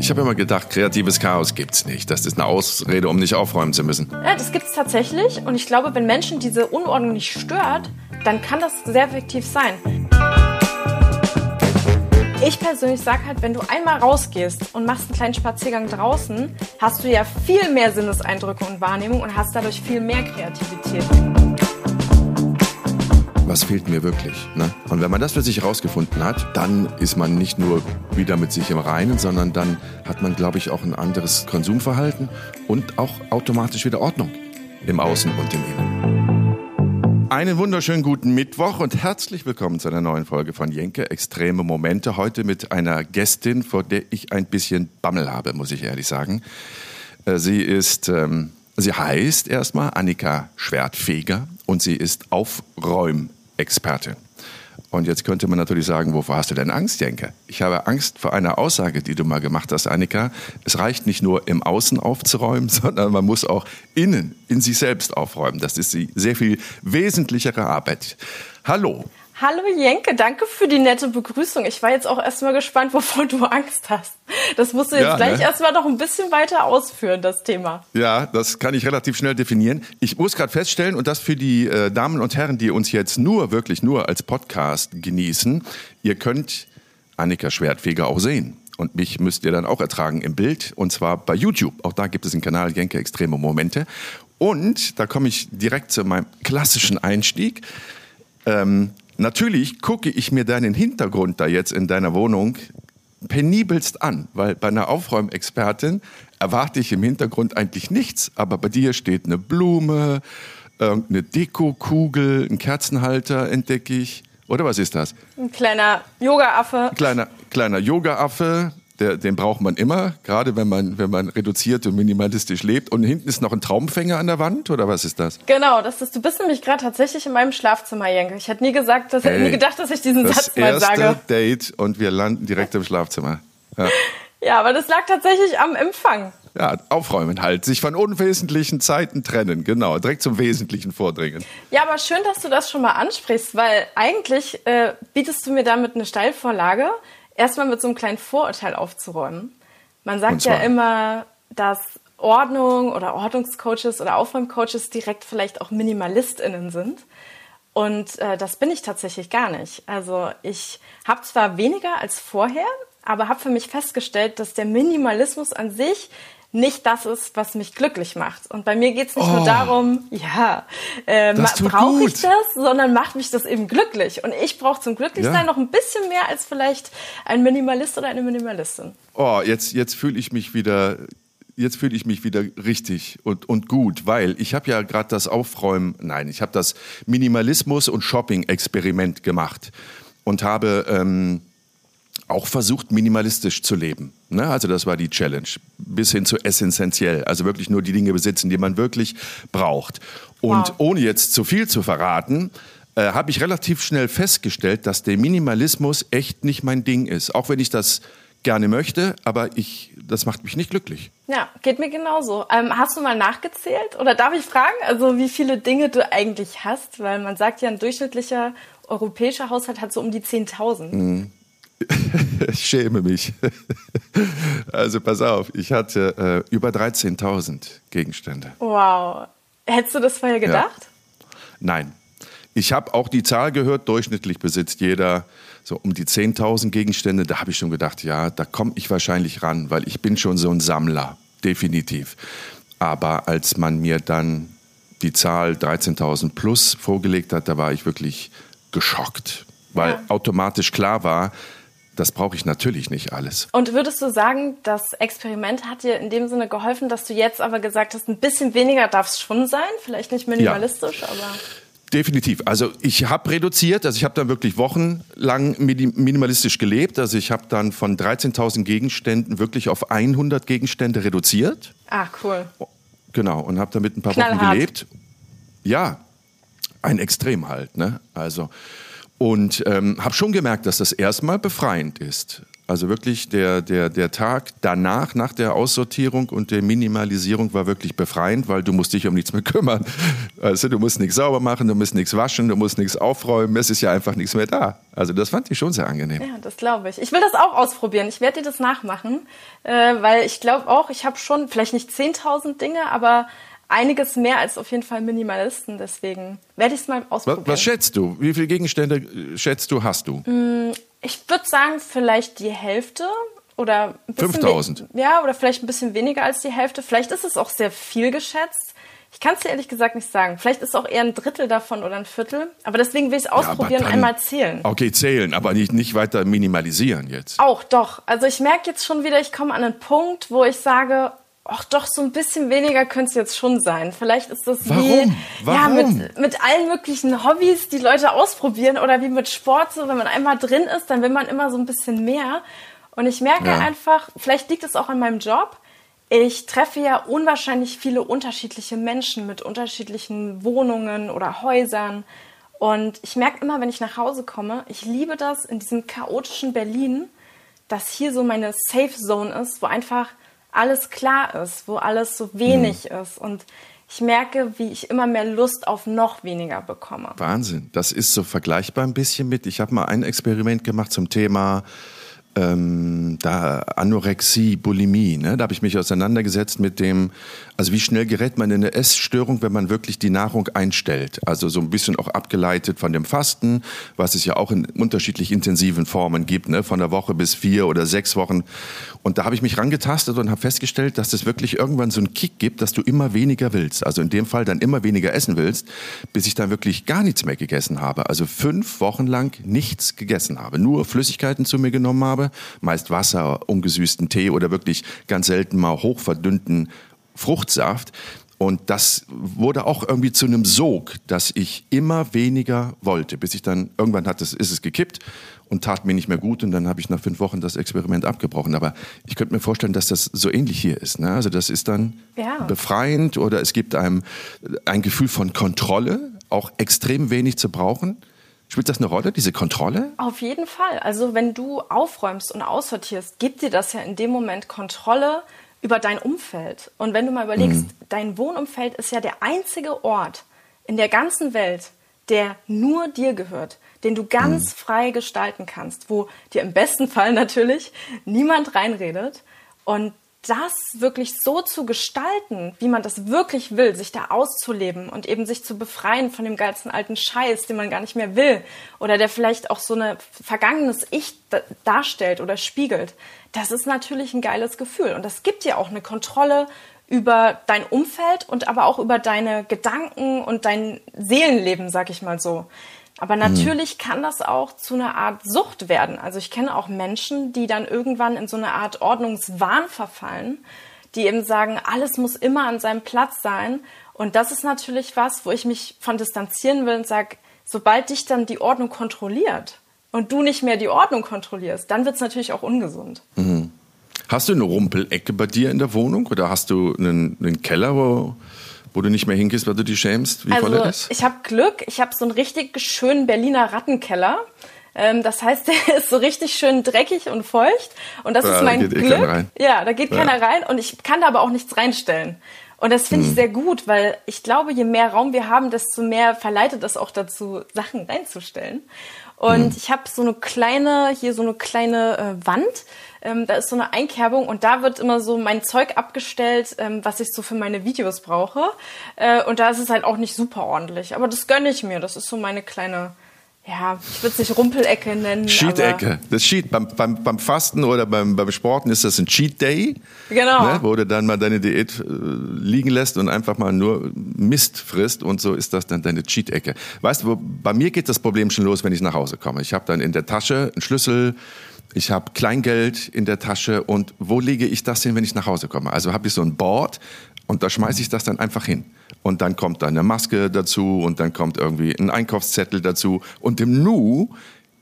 Ich habe immer gedacht, kreatives Chaos gibt's nicht. Das ist eine Ausrede, um nicht aufräumen zu müssen. Ja, das gibt's tatsächlich. Und ich glaube, wenn Menschen diese Unordnung nicht stört, dann kann das sehr effektiv sein. Ich persönlich sage halt, wenn du einmal rausgehst und machst einen kleinen Spaziergang draußen, hast du ja viel mehr Sinneseindrücke und Wahrnehmung und hast dadurch viel mehr Kreativität was fehlt mir wirklich. Ne? Und wenn man das für sich herausgefunden hat, dann ist man nicht nur wieder mit sich im Reinen, sondern dann hat man, glaube ich, auch ein anderes Konsumverhalten und auch automatisch wieder Ordnung im Außen und im Innen. Einen wunderschönen guten Mittwoch und herzlich willkommen zu einer neuen Folge von Jenke Extreme Momente. Heute mit einer Gästin, vor der ich ein bisschen Bammel habe, muss ich ehrlich sagen. Äh, sie ist ähm, Sie heißt erstmal Annika Schwertfeger und sie ist Aufräum Experte. Und jetzt könnte man natürlich sagen, wovor hast du denn Angst, Jenke? Ich habe Angst vor einer Aussage, die du mal gemacht hast, Annika. Es reicht nicht nur im Außen aufzuräumen, sondern man muss auch innen, in sich selbst aufräumen. Das ist die sehr viel wesentlichere Arbeit. Hallo. Hallo Jenke, danke für die nette Begrüßung. Ich war jetzt auch erstmal gespannt, wovor du Angst hast. Das musst du jetzt ja, gleich ne? erstmal noch ein bisschen weiter ausführen, das Thema. Ja, das kann ich relativ schnell definieren. Ich muss gerade feststellen, und das für die äh, Damen und Herren, die uns jetzt nur, wirklich nur als Podcast genießen, ihr könnt Annika Schwertfeger auch sehen. Und mich müsst ihr dann auch ertragen im Bild, und zwar bei YouTube. Auch da gibt es einen Kanal Jenke Extreme Momente. Und da komme ich direkt zu meinem klassischen Einstieg. Ähm, Natürlich gucke ich mir deinen Hintergrund da jetzt in deiner Wohnung penibelst an, weil bei einer Aufräumexpertin erwarte ich im Hintergrund eigentlich nichts, aber bei dir steht eine Blume, irgendeine Dekokugel, ein Kerzenhalter entdecke ich. Oder was ist das? Ein kleiner Yoga-Affe. Kleiner, kleiner Yoga-Affe, der, den braucht man immer, gerade wenn man, wenn man reduziert und minimalistisch lebt. Und hinten ist noch ein Traumfänger an der Wand, oder was ist das? Genau, das ist, du bist nämlich gerade tatsächlich in meinem Schlafzimmer, Jenke. Ich hätte nie gesagt, dass, hey, nie gedacht, dass ich diesen Satz mal sage. Das erste Date und wir landen direkt im Schlafzimmer. Ja. ja, aber das lag tatsächlich am Empfang. Ja, aufräumen halt, sich von unwesentlichen Zeiten trennen, genau, direkt zum Wesentlichen vordringen. Ja, aber schön, dass du das schon mal ansprichst, weil eigentlich äh, bietest du mir damit eine Steilvorlage, erstmal mit so einem kleinen Vorurteil aufzuräumen. Man sagt ja immer, dass Ordnung oder Ordnungscoaches oder Aufräumcoaches direkt vielleicht auch MinimalistInnen sind. Und äh, das bin ich tatsächlich gar nicht. Also ich habe zwar weniger als vorher, aber habe für mich festgestellt, dass der Minimalismus an sich nicht das ist, was mich glücklich macht. Und bei mir geht es nicht oh, nur darum, ja, äh, brauche ich das, sondern macht mich das eben glücklich. Und ich brauche zum Glücklichsein ja. noch ein bisschen mehr als vielleicht ein Minimalist oder eine Minimalistin. Oh, jetzt, jetzt fühle ich mich wieder jetzt fühle ich mich wieder richtig und, und gut, weil ich habe ja gerade das Aufräumen, nein, ich habe das Minimalismus- und Shopping-Experiment gemacht und habe ähm, auch versucht, minimalistisch zu leben. Ne? Also das war die Challenge. Bis hin zu essentiell. Also wirklich nur die Dinge besitzen, die man wirklich braucht. Und wow. ohne jetzt zu viel zu verraten, äh, habe ich relativ schnell festgestellt, dass der Minimalismus echt nicht mein Ding ist. Auch wenn ich das gerne möchte, aber ich, das macht mich nicht glücklich. Ja, geht mir genauso. Ähm, hast du mal nachgezählt? Oder darf ich fragen, also wie viele Dinge du eigentlich hast? Weil man sagt ja, ein durchschnittlicher europäischer Haushalt hat so um die 10.000. Mhm. Ich schäme mich. Also pass auf, ich hatte äh, über 13.000 Gegenstände. Wow. Hättest du das vorher gedacht? Ja. Nein. Ich habe auch die Zahl gehört, durchschnittlich besitzt jeder so um die 10.000 Gegenstände. Da habe ich schon gedacht, ja, da komme ich wahrscheinlich ran, weil ich bin schon so ein Sammler, definitiv. Aber als man mir dann die Zahl 13.000 plus vorgelegt hat, da war ich wirklich geschockt, weil ja. automatisch klar war, das brauche ich natürlich nicht alles. Und würdest du sagen, das Experiment hat dir in dem Sinne geholfen, dass du jetzt aber gesagt hast, ein bisschen weniger darf es schon sein? Vielleicht nicht minimalistisch, ja. aber. Definitiv. Also ich habe reduziert, also ich habe dann wirklich wochenlang minimalistisch gelebt. Also ich habe dann von 13.000 Gegenständen wirklich auf 100 Gegenstände reduziert. Ah, cool. Genau, und habe damit ein paar Knallhart. Wochen gelebt. Ja, ein Extrem halt. Ne? Also und ähm, habe schon gemerkt, dass das erstmal befreiend ist. Also wirklich der, der, der Tag danach, nach der Aussortierung und der Minimalisierung war wirklich befreiend, weil du musst dich um nichts mehr kümmern. Also du musst nichts sauber machen, du musst nichts waschen, du musst nichts aufräumen, es ist ja einfach nichts mehr da. Also das fand ich schon sehr angenehm. Ja, das glaube ich. Ich will das auch ausprobieren. Ich werde dir das nachmachen, äh, weil ich glaube auch, ich habe schon vielleicht nicht 10.000 Dinge, aber einiges mehr als auf jeden Fall Minimalisten. Deswegen werde ich es mal ausprobieren. Was, was, schätzt du? Wie viele Gegenstände äh, schätzt du, hast du? Mm, ich würde sagen, vielleicht die Hälfte oder 5000. Ja, oder vielleicht ein bisschen weniger als die Hälfte. Vielleicht ist es auch sehr viel geschätzt. Ich kann es dir ehrlich gesagt nicht sagen. Vielleicht ist es auch eher ein Drittel davon oder ein Viertel. Aber deswegen will ich es ausprobieren, ja, einmal zählen. Okay, zählen, aber nicht, nicht weiter minimalisieren jetzt. Auch, doch. Also ich merke jetzt schon wieder, ich komme an einen Punkt, wo ich sage, ach doch, so ein bisschen weniger könnte es jetzt schon sein. Vielleicht ist das Warum? wie Warum? Ja, mit, mit allen möglichen Hobbys, die Leute ausprobieren oder wie mit Sport, so wenn man einmal drin ist, dann will man immer so ein bisschen mehr. Und ich merke ja. einfach, vielleicht liegt es auch an meinem Job. Ich treffe ja unwahrscheinlich viele unterschiedliche Menschen mit unterschiedlichen Wohnungen oder Häusern. Und ich merke immer, wenn ich nach Hause komme, ich liebe das in diesem chaotischen Berlin, dass hier so meine Safe Zone ist, wo einfach alles klar ist, wo alles so wenig mhm. ist. Und ich merke, wie ich immer mehr Lust auf noch weniger bekomme. Wahnsinn. Das ist so vergleichbar ein bisschen mit, ich habe mal ein Experiment gemacht zum Thema ähm, da Anorexie, Bulimie. Ne? Da habe ich mich auseinandergesetzt mit dem, also wie schnell gerät man in eine Essstörung, wenn man wirklich die Nahrung einstellt. Also so ein bisschen auch abgeleitet von dem Fasten, was es ja auch in unterschiedlich intensiven Formen gibt, ne? von der Woche bis vier oder sechs Wochen. Und da habe ich mich rangetastet und habe festgestellt, dass es wirklich irgendwann so einen Kick gibt, dass du immer weniger willst. Also in dem Fall dann immer weniger essen willst, bis ich dann wirklich gar nichts mehr gegessen habe. Also fünf Wochen lang nichts gegessen habe, nur Flüssigkeiten zu mir genommen habe meist Wasser, ungesüßten Tee oder wirklich ganz selten mal hochverdünnten Fruchtsaft. Und das wurde auch irgendwie zu einem Sog, dass ich immer weniger wollte, bis ich dann irgendwann hat es, ist es gekippt und tat mir nicht mehr gut und dann habe ich nach fünf Wochen das Experiment abgebrochen. Aber ich könnte mir vorstellen, dass das so ähnlich hier ist. Ne? Also das ist dann ja. befreiend oder es gibt einem ein Gefühl von Kontrolle, auch extrem wenig zu brauchen. Spielt das eine Rolle, diese Kontrolle? Auf jeden Fall. Also wenn du aufräumst und aussortierst, gibt dir das ja in dem Moment Kontrolle über dein Umfeld. Und wenn du mal überlegst, mhm. dein Wohnumfeld ist ja der einzige Ort in der ganzen Welt, der nur dir gehört, den du ganz mhm. frei gestalten kannst, wo dir im besten Fall natürlich niemand reinredet. Und das wirklich so zu gestalten, wie man das wirklich will, sich da auszuleben und eben sich zu befreien von dem ganzen alten Scheiß, den man gar nicht mehr will oder der vielleicht auch so ein vergangenes Ich darstellt oder spiegelt, das ist natürlich ein geiles Gefühl und das gibt dir auch eine Kontrolle über dein Umfeld und aber auch über deine Gedanken und dein Seelenleben, sag ich mal so. Aber mhm. natürlich mhm. kann das auch zu einer Art Sucht werden. Also ich kenne auch Menschen, die dann irgendwann in so eine Art Ordnungswahn verfallen, die eben sagen, alles muss immer an seinem Platz sein. Und das ist natürlich was, wo ich mich von distanzieren will und sage, sobald dich dann die Ordnung kontrolliert und du nicht mehr die Ordnung kontrollierst, dann wird es natürlich auch ungesund. Mhm. Hast du eine Rumpelecke bei dir in der Wohnung oder hast du einen, einen Keller, wo wo du nicht mehr hingehst, weil du dich schämst, wie also, voll er ist? Ich habe Glück, ich habe so einen richtig schönen Berliner Rattenkeller. Ähm, das heißt, der ist so richtig schön dreckig und feucht. Und das ja, ist mein da geht eh Glück. Eh rein. Ja, da geht ja. keiner rein und ich kann da aber auch nichts reinstellen. Und das finde ich hm. sehr gut, weil ich glaube, je mehr Raum wir haben, desto mehr verleitet es auch dazu, Sachen reinzustellen. Und hm. ich habe so eine kleine, hier so eine kleine äh, Wand, ähm, da ist so eine Einkerbung und da wird immer so mein Zeug abgestellt, ähm, was ich so für meine Videos brauche. Äh, und da ist es halt auch nicht super ordentlich. Aber das gönne ich mir. Das ist so meine kleine ja, ich würde es nicht Rumpelecke nennen. Cheat-Ecke. Das Cheat. Beim, beim, beim Fasten oder beim, beim Sporten ist das ein Cheat Day. Genau. Ne, wo du dann mal deine Diät äh, liegen lässt und einfach mal nur Mist frisst und so ist das dann deine Cheat-Ecke. Weißt du, bei mir geht das Problem schon los, wenn ich nach Hause komme. Ich habe dann in der Tasche einen Schlüssel, ich habe Kleingeld in der Tasche und wo lege ich das hin, wenn ich nach Hause komme? Also habe ich so ein Board und da schmeiße ich das dann einfach hin. Und dann kommt da eine Maske dazu und dann kommt irgendwie ein Einkaufszettel dazu. Und im Nu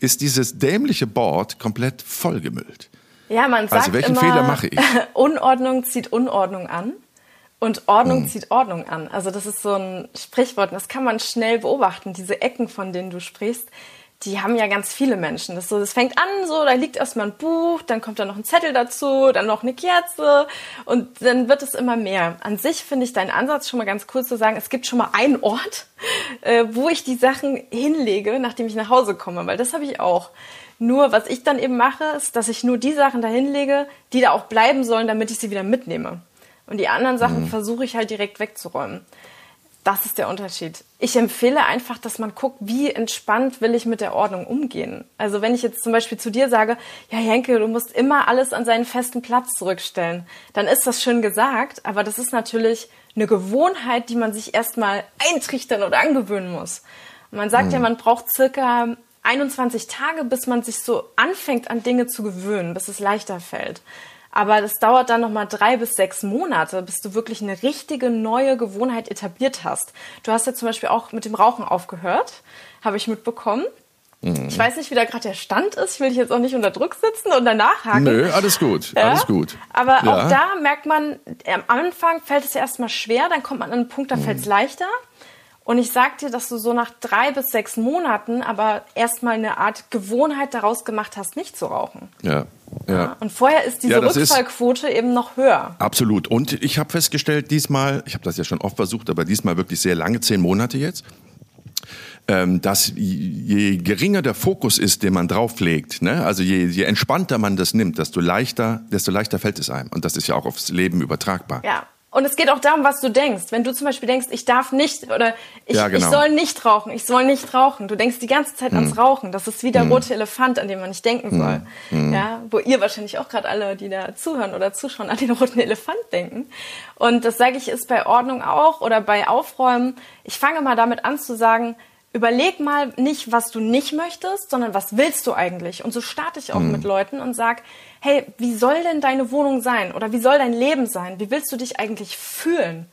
ist dieses dämliche Board komplett vollgemüllt. Ja, man also sagt also welchen immer, Fehler mache ich? Unordnung zieht Unordnung an und Ordnung hm. zieht Ordnung an. Also das ist so ein Sprichwort, das kann man schnell beobachten. Diese Ecken, von denen du sprichst, die haben ja ganz viele Menschen. Das, so, das fängt an, so, da liegt erstmal ein Buch, dann kommt da noch ein Zettel dazu, dann noch eine Kerze und dann wird es immer mehr. An sich finde ich deinen Ansatz schon mal ganz cool zu sagen, es gibt schon mal einen Ort, äh, wo ich die Sachen hinlege, nachdem ich nach Hause komme, weil das habe ich auch. Nur, was ich dann eben mache, ist, dass ich nur die Sachen da hinlege, die da auch bleiben sollen, damit ich sie wieder mitnehme. Und die anderen Sachen mhm. versuche ich halt direkt wegzuräumen. Das ist der Unterschied. Ich empfehle einfach, dass man guckt, wie entspannt will ich mit der Ordnung umgehen. Also wenn ich jetzt zum Beispiel zu dir sage, ja Henke, du musst immer alles an seinen festen Platz zurückstellen, dann ist das schön gesagt, aber das ist natürlich eine Gewohnheit, die man sich erstmal eintrichtern oder angewöhnen muss. Man sagt mhm. ja, man braucht circa 21 Tage, bis man sich so anfängt, an Dinge zu gewöhnen, bis es leichter fällt. Aber das dauert dann nochmal drei bis sechs Monate, bis du wirklich eine richtige neue Gewohnheit etabliert hast. Du hast ja zum Beispiel auch mit dem Rauchen aufgehört, habe ich mitbekommen. Mhm. Ich weiß nicht, wie da gerade der Stand ist. Ich will dich jetzt auch nicht unter Druck sitzen und danach haken. Nö, alles gut, ja? alles gut. Aber ja. auch da merkt man, am Anfang fällt es ja erstmal schwer, dann kommt man an einen Punkt, da mhm. fällt es leichter. Und ich sag dir, dass du so nach drei bis sechs Monaten aber erstmal eine Art Gewohnheit daraus gemacht hast, nicht zu rauchen. Ja. Ja. Und vorher ist diese ja, Rückfallquote ist eben noch höher. Absolut. Und ich habe festgestellt, diesmal, ich habe das ja schon oft versucht, aber diesmal wirklich sehr lange, zehn Monate jetzt, ähm, dass je geringer der Fokus ist, den man drauflegt, ne? also je, je entspannter man das nimmt, desto leichter, desto leichter fällt es einem. Und das ist ja auch aufs Leben übertragbar. Ja, und es geht auch darum, was du denkst. Wenn du zum Beispiel denkst, ich darf nicht oder ich, ja, genau. ich soll nicht rauchen, ich soll nicht rauchen. Du denkst die ganze Zeit hm. ans Rauchen. Das ist wie der hm. rote Elefant, an den man nicht denken hm. soll. Hm. Ja, wo ihr wahrscheinlich auch gerade alle, die da zuhören oder zuschauen, an den roten Elefant denken. Und das sage ich ist bei Ordnung auch oder bei Aufräumen. Ich fange mal damit an zu sagen, überleg mal nicht, was du nicht möchtest, sondern was willst du eigentlich? Und so starte ich auch mhm. mit Leuten und sag, hey, wie soll denn deine Wohnung sein? Oder wie soll dein Leben sein? Wie willst du dich eigentlich fühlen?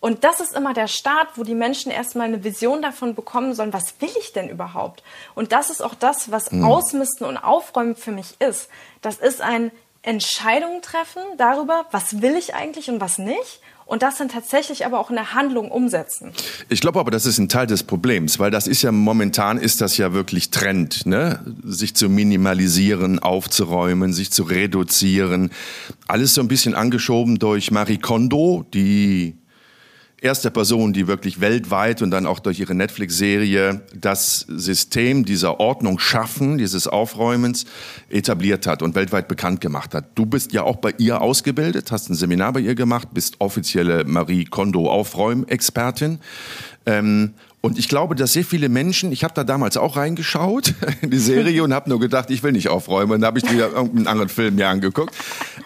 Und das ist immer der Start, wo die Menschen erstmal eine Vision davon bekommen sollen, was will ich denn überhaupt? Und das ist auch das, was mhm. Ausmisten und Aufräumen für mich ist. Das ist ein Entscheidung treffen darüber, was will ich eigentlich und was nicht und das dann tatsächlich aber auch in der Handlung umsetzen. Ich glaube aber, das ist ein Teil des Problems, weil das ist ja momentan ist das ja wirklich Trend, ne? sich zu minimalisieren, aufzuräumen, sich zu reduzieren. Alles so ein bisschen angeschoben durch Marie Kondo, die erste Person, die wirklich weltweit und dann auch durch ihre Netflix-Serie das System dieser Ordnung schaffen, dieses Aufräumens etabliert hat und weltweit bekannt gemacht hat. Du bist ja auch bei ihr ausgebildet, hast ein Seminar bei ihr gemacht, bist offizielle Marie Kondo Aufräumexpertin. Ähm, und ich glaube, dass sehr viele Menschen, ich habe da damals auch reingeschaut in die Serie und habe nur gedacht, ich will nicht aufräumen. Und dann habe ich wieder irgendeinen anderen Film mir angeguckt.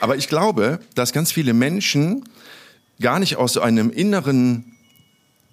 Aber ich glaube, dass ganz viele Menschen gar nicht aus so einem inneren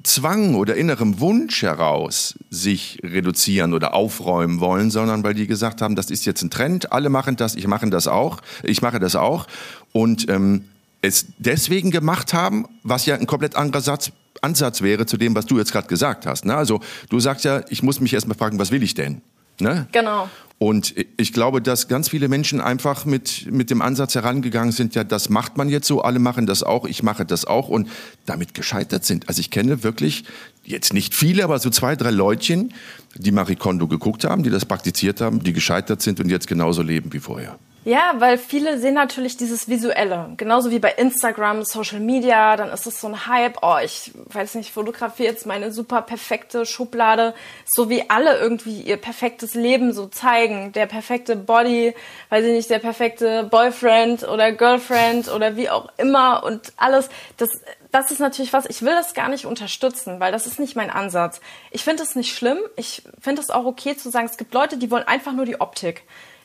Zwang oder innerem Wunsch heraus sich reduzieren oder aufräumen wollen, sondern weil die gesagt haben, das ist jetzt ein Trend, alle machen das, ich mache das auch, ich mache das auch und ähm, es deswegen gemacht haben, was ja ein komplett anderer Satz, Ansatz wäre zu dem, was du jetzt gerade gesagt hast. Ne? Also du sagst ja, ich muss mich erstmal fragen, was will ich denn? Ne? Genau. Und ich glaube, dass ganz viele Menschen einfach mit, mit dem Ansatz herangegangen sind, ja, das macht man jetzt so, alle machen das auch, ich mache das auch und damit gescheitert sind. Also ich kenne wirklich jetzt nicht viele, aber so zwei, drei Leutchen, die Marie Kondo geguckt haben, die das praktiziert haben, die gescheitert sind und jetzt genauso leben wie vorher. Ja, weil viele sehen natürlich dieses Visuelle. Genauso wie bei Instagram, Social Media, dann ist es so ein Hype. Oh, ich weiß nicht, fotografiere jetzt meine super perfekte Schublade. So wie alle irgendwie ihr perfektes Leben so zeigen. Der perfekte Body, weiß ich nicht, der perfekte Boyfriend oder Girlfriend oder wie auch immer und alles. Das, das ist natürlich was, ich will das gar nicht unterstützen, weil das ist nicht mein Ansatz. Ich finde es nicht schlimm. Ich finde es auch okay zu sagen, es gibt Leute, die wollen einfach nur die Optik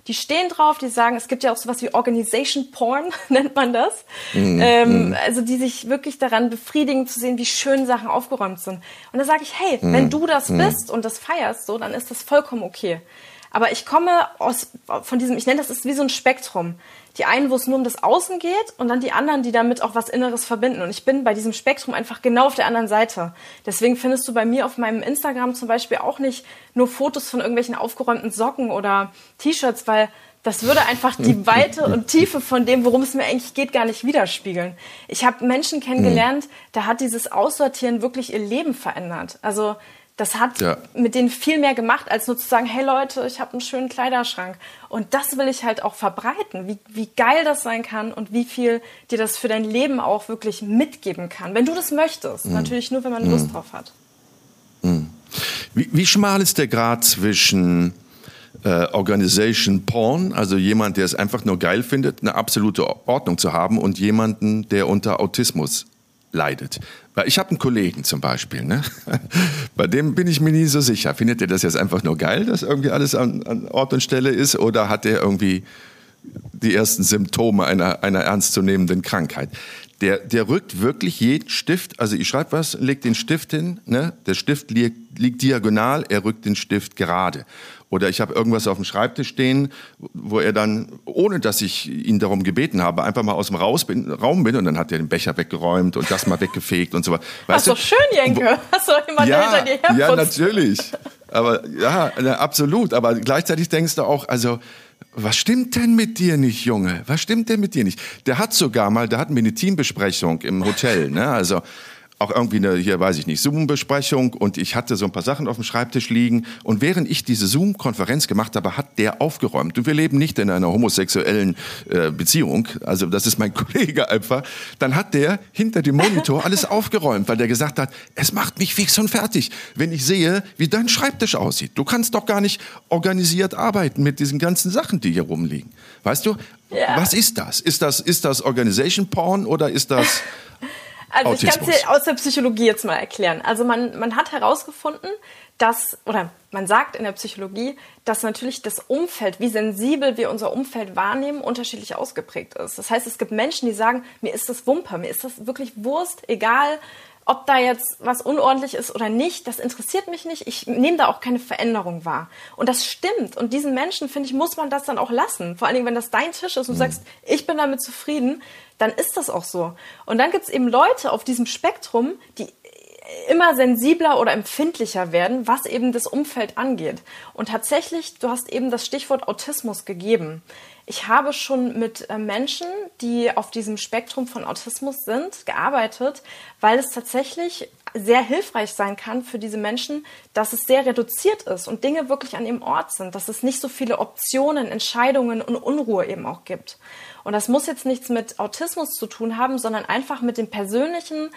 die stehen drauf, die sagen, es gibt ja auch sowas wie Organization Porn, nennt man das. Mhm. Ähm, mhm. also die sich wirklich daran befriedigen zu sehen, wie schön Sachen aufgeräumt sind. Und da sage ich, hey, mhm. wenn du das mhm. bist und das feierst, so, dann ist das vollkommen okay. Aber ich komme aus, von diesem, ich nenne das ist wie so ein Spektrum. Die einen, wo es nur um das Außen geht und dann die anderen, die damit auch was Inneres verbinden. Und ich bin bei diesem Spektrum einfach genau auf der anderen Seite. Deswegen findest du bei mir auf meinem Instagram zum Beispiel auch nicht nur Fotos von irgendwelchen aufgeräumten Socken oder T-Shirts, weil das würde einfach die Weite und Tiefe von dem, worum es mir eigentlich geht, gar nicht widerspiegeln. Ich habe Menschen kennengelernt, da hat dieses Aussortieren wirklich ihr Leben verändert. Also Das hat ja. mit denen viel mehr gemacht, als nur zu sagen, hey Leute, ich habe einen schönen Kleiderschrank. Und das will ich halt auch verbreiten, wie, wie geil das sein kann und wie viel dir das für dein Leben auch wirklich mitgeben kann. Wenn du das möchtest. Mhm. Natürlich nur, wenn man Lust mhm. drauf hat. Mhm. Wie, wie schmal ist der Grad zwischen äh, Organization Porn, also jemand, der es einfach nur geil findet, eine absolute Ordnung zu haben und jemanden, der unter Autismus leidet. Ich habe einen Kollegen zum Beispiel, ne? bei dem bin ich mir nie so sicher. Findet er das jetzt einfach nur geil, dass irgendwie alles an, an Ort und Stelle ist, oder hat er irgendwie die ersten Symptome einer, einer ernstzunehmenden Krankheit? Der, der rückt wirklich jeden Stift, also ich schreibe was, legt den Stift hin, ne? der Stift liegt, liegt diagonal, er rückt den Stift gerade. Oder ich habe irgendwas auf dem Schreibtisch stehen, wo er dann, ohne dass ich ihn darum gebeten habe, einfach mal aus dem Raus bin, Raum bin und dann hat er den Becher weggeräumt und das mal weggefegt und so weiter. Weißt doch schön, Jenke. Hast du jemanden ja, hinter dir herputzt. Ja, natürlich. Aber ja, absolut. Aber gleichzeitig denkst du auch, also was stimmt denn mit dir nicht, Junge? Was stimmt denn mit dir nicht? Der hat sogar mal, da hatten wir eine Teambesprechung im Hotel, ne? Also auch irgendwie eine, hier weiß ich nicht, Zoom-Besprechung und ich hatte so ein paar Sachen auf dem Schreibtisch liegen und während ich diese Zoom-Konferenz gemacht habe, hat der aufgeräumt. Und wir leben nicht in einer homosexuellen äh, Beziehung, also das ist mein Kollege einfach. Dann hat der hinter dem Monitor alles aufgeräumt, weil der gesagt hat, es macht mich fix und fertig, wenn ich sehe, wie dein Schreibtisch aussieht. Du kannst doch gar nicht organisiert arbeiten mit diesen ganzen Sachen, die hier rumliegen. Weißt du, ja. was ist das? Ist das, ist das Organization Porn oder ist das also ich kann es dir aus der Psychologie jetzt mal erklären. Also man, man hat herausgefunden, dass, oder man sagt in der Psychologie, dass natürlich das Umfeld, wie sensibel wir unser Umfeld wahrnehmen, unterschiedlich ausgeprägt ist. Das heißt, es gibt Menschen, die sagen, mir ist das Wumper, mir ist das wirklich Wurst, egal ob da jetzt was unordentlich ist oder nicht, das interessiert mich nicht. Ich nehme da auch keine Veränderung wahr. Und das stimmt. Und diesen Menschen, finde ich, muss man das dann auch lassen. Vor allen Dingen, wenn das dein Tisch ist und du mhm. sagst, ich bin damit zufrieden, dann ist das auch so. Und dann gibt es eben Leute auf diesem Spektrum, die immer sensibler oder empfindlicher werden, was eben das Umfeld angeht. Und tatsächlich, du hast eben das Stichwort Autismus gegeben. Ich habe schon mit äh, Menschen, die auf diesem Spektrum von Autismus sind, gearbeitet, weil es tatsächlich sehr hilfreich sein kann für diese Menschen, dass es sehr reduziert ist und Dinge wirklich an ihrem Ort sind, dass es nicht so viele Optionen, Entscheidungen und Unruhe eben auch gibt. Und das muss jetzt nichts mit Autismus zu tun haben, sondern einfach mit dem persönlichen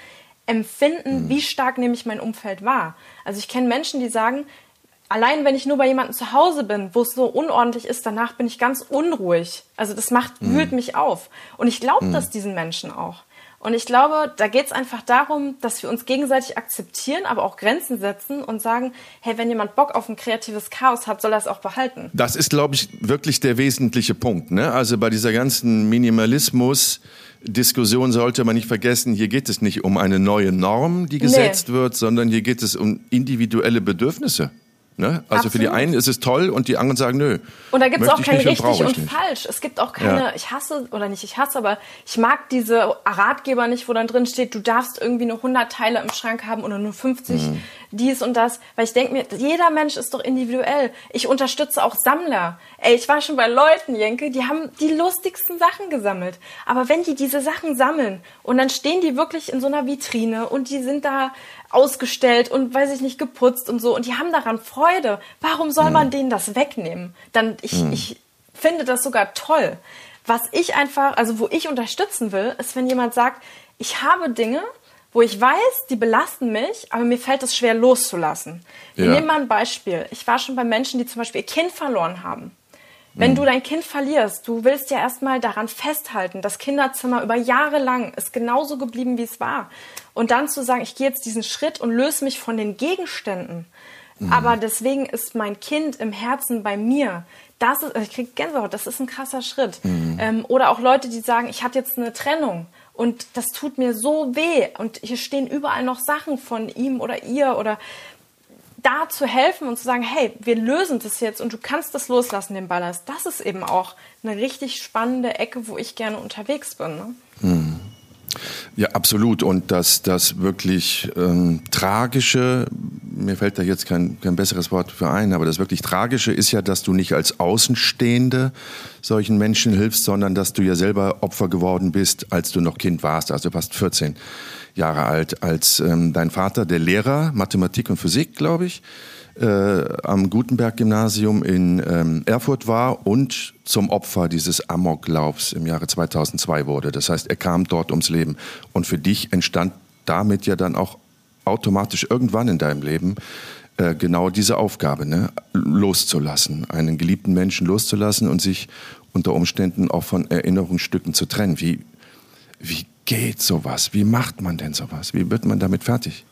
Empfinden, mhm. wie stark nehme ich mein Umfeld wahr. Also ich kenne Menschen, die sagen, allein wenn ich nur bei jemandem zu Hause bin, wo es so unordentlich ist, danach bin ich ganz unruhig. Also das macht, mhm. wühlt mich auf. Und ich glaube mhm. das diesen Menschen auch. Und ich glaube, da geht es einfach darum, dass wir uns gegenseitig akzeptieren, aber auch Grenzen setzen und sagen, hey, wenn jemand Bock auf ein kreatives Chaos hat, soll er es auch behalten. Das ist, glaube ich, wirklich der wesentliche Punkt. Ne? Also bei dieser ganzen Minimalismus. Diskussion sollte man nicht vergessen, hier geht es nicht um eine neue Norm, die gesetzt nee. wird, sondern hier geht es um individuelle Bedürfnisse. Ne? Also Absolut. für die einen ist es toll und die anderen sagen, nö. Und da gibt es auch kein richtig und, und falsch. Es gibt auch keine, ja. ich hasse, oder nicht ich hasse, aber ich mag diese Ratgeber nicht, wo dann drin steht, du darfst irgendwie nur 100 Teile im Schrank haben oder nur 50 mhm. dies und das. Weil ich denke mir, jeder Mensch ist doch individuell. Ich unterstütze auch Sammler. Ey, ich war schon bei Leuten, Jenke, die haben die lustigsten Sachen gesammelt. Aber wenn die diese Sachen sammeln und dann stehen die wirklich in so einer Vitrine und die sind da ausgestellt und weiß ich nicht geputzt und so und die haben daran Freude. Warum soll man mhm. denen das wegnehmen? Dann ich, mhm. ich finde das sogar toll. Was ich einfach, also wo ich unterstützen will, ist, wenn jemand sagt, ich habe Dinge, wo ich weiß, die belasten mich, aber mir fällt es schwer loszulassen. Wir ja. nehmen mal ein Beispiel. Ich war schon bei Menschen, die zum Beispiel ihr Kind verloren haben. Wenn mhm. du dein Kind verlierst, du willst ja erstmal daran festhalten, das Kinderzimmer über Jahre lang ist genauso geblieben, wie es war. Und dann zu sagen, ich gehe jetzt diesen Schritt und löse mich von den Gegenständen. Mhm. Aber deswegen ist mein Kind im Herzen bei mir. Das ist, ich kriege Gänsehaut, das ist ein krasser Schritt. Mhm. Ähm, oder auch Leute, die sagen, ich hatte jetzt eine Trennung und das tut mir so weh und hier stehen überall noch Sachen von ihm oder ihr oder da zu helfen und zu sagen, hey, wir lösen das jetzt und du kannst das loslassen, den Ballast. Das ist eben auch eine richtig spannende Ecke, wo ich gerne unterwegs bin. Ne? Hm. Ja, absolut. Und das, das wirklich ähm, Tragische, mir fällt da jetzt kein, kein besseres Wort für ein, aber das wirklich Tragische ist ja, dass du nicht als Außenstehende solchen Menschen hilfst, sondern dass du ja selber Opfer geworden bist, als du noch Kind warst, also fast 14 Jahre alt, als ähm, dein Vater, der Lehrer Mathematik und Physik, glaube ich, am Gutenberg-Gymnasium in ähm, Erfurt war und zum Opfer dieses Amoklaufs im Jahre 2002 wurde. Das heißt, er kam dort ums Leben. Und für dich entstand damit ja dann auch automatisch irgendwann in deinem Leben äh, genau diese Aufgabe, ne? loszulassen, einen geliebten Menschen loszulassen und sich unter Umständen auch von Erinnerungsstücken zu trennen. Wie, wie geht sowas? Wie macht man denn sowas? Wie wird man damit fertig?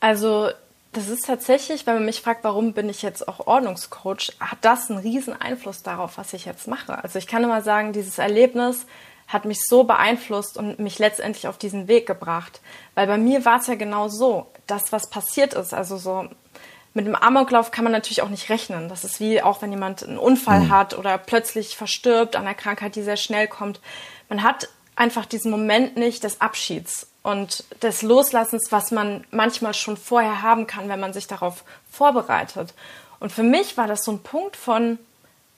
Also das ist tatsächlich, wenn man mich fragt, warum bin ich jetzt auch Ordnungscoach, hat das einen riesen Einfluss darauf, was ich jetzt mache. Also ich kann immer sagen, dieses Erlebnis hat mich so beeinflusst und mich letztendlich auf diesen Weg gebracht. Weil bei mir war es ja genau so, das, was passiert ist, also so mit einem Amoklauf kann man natürlich auch nicht rechnen. Das ist wie auch, wenn jemand einen Unfall mhm. hat oder plötzlich verstirbt an einer Krankheit, die sehr schnell kommt. Man hat einfach diesen Moment nicht des Abschieds und des Loslassens, was man manchmal schon vorher haben kann, wenn man sich darauf vorbereitet. Und für mich war das so ein Punkt von,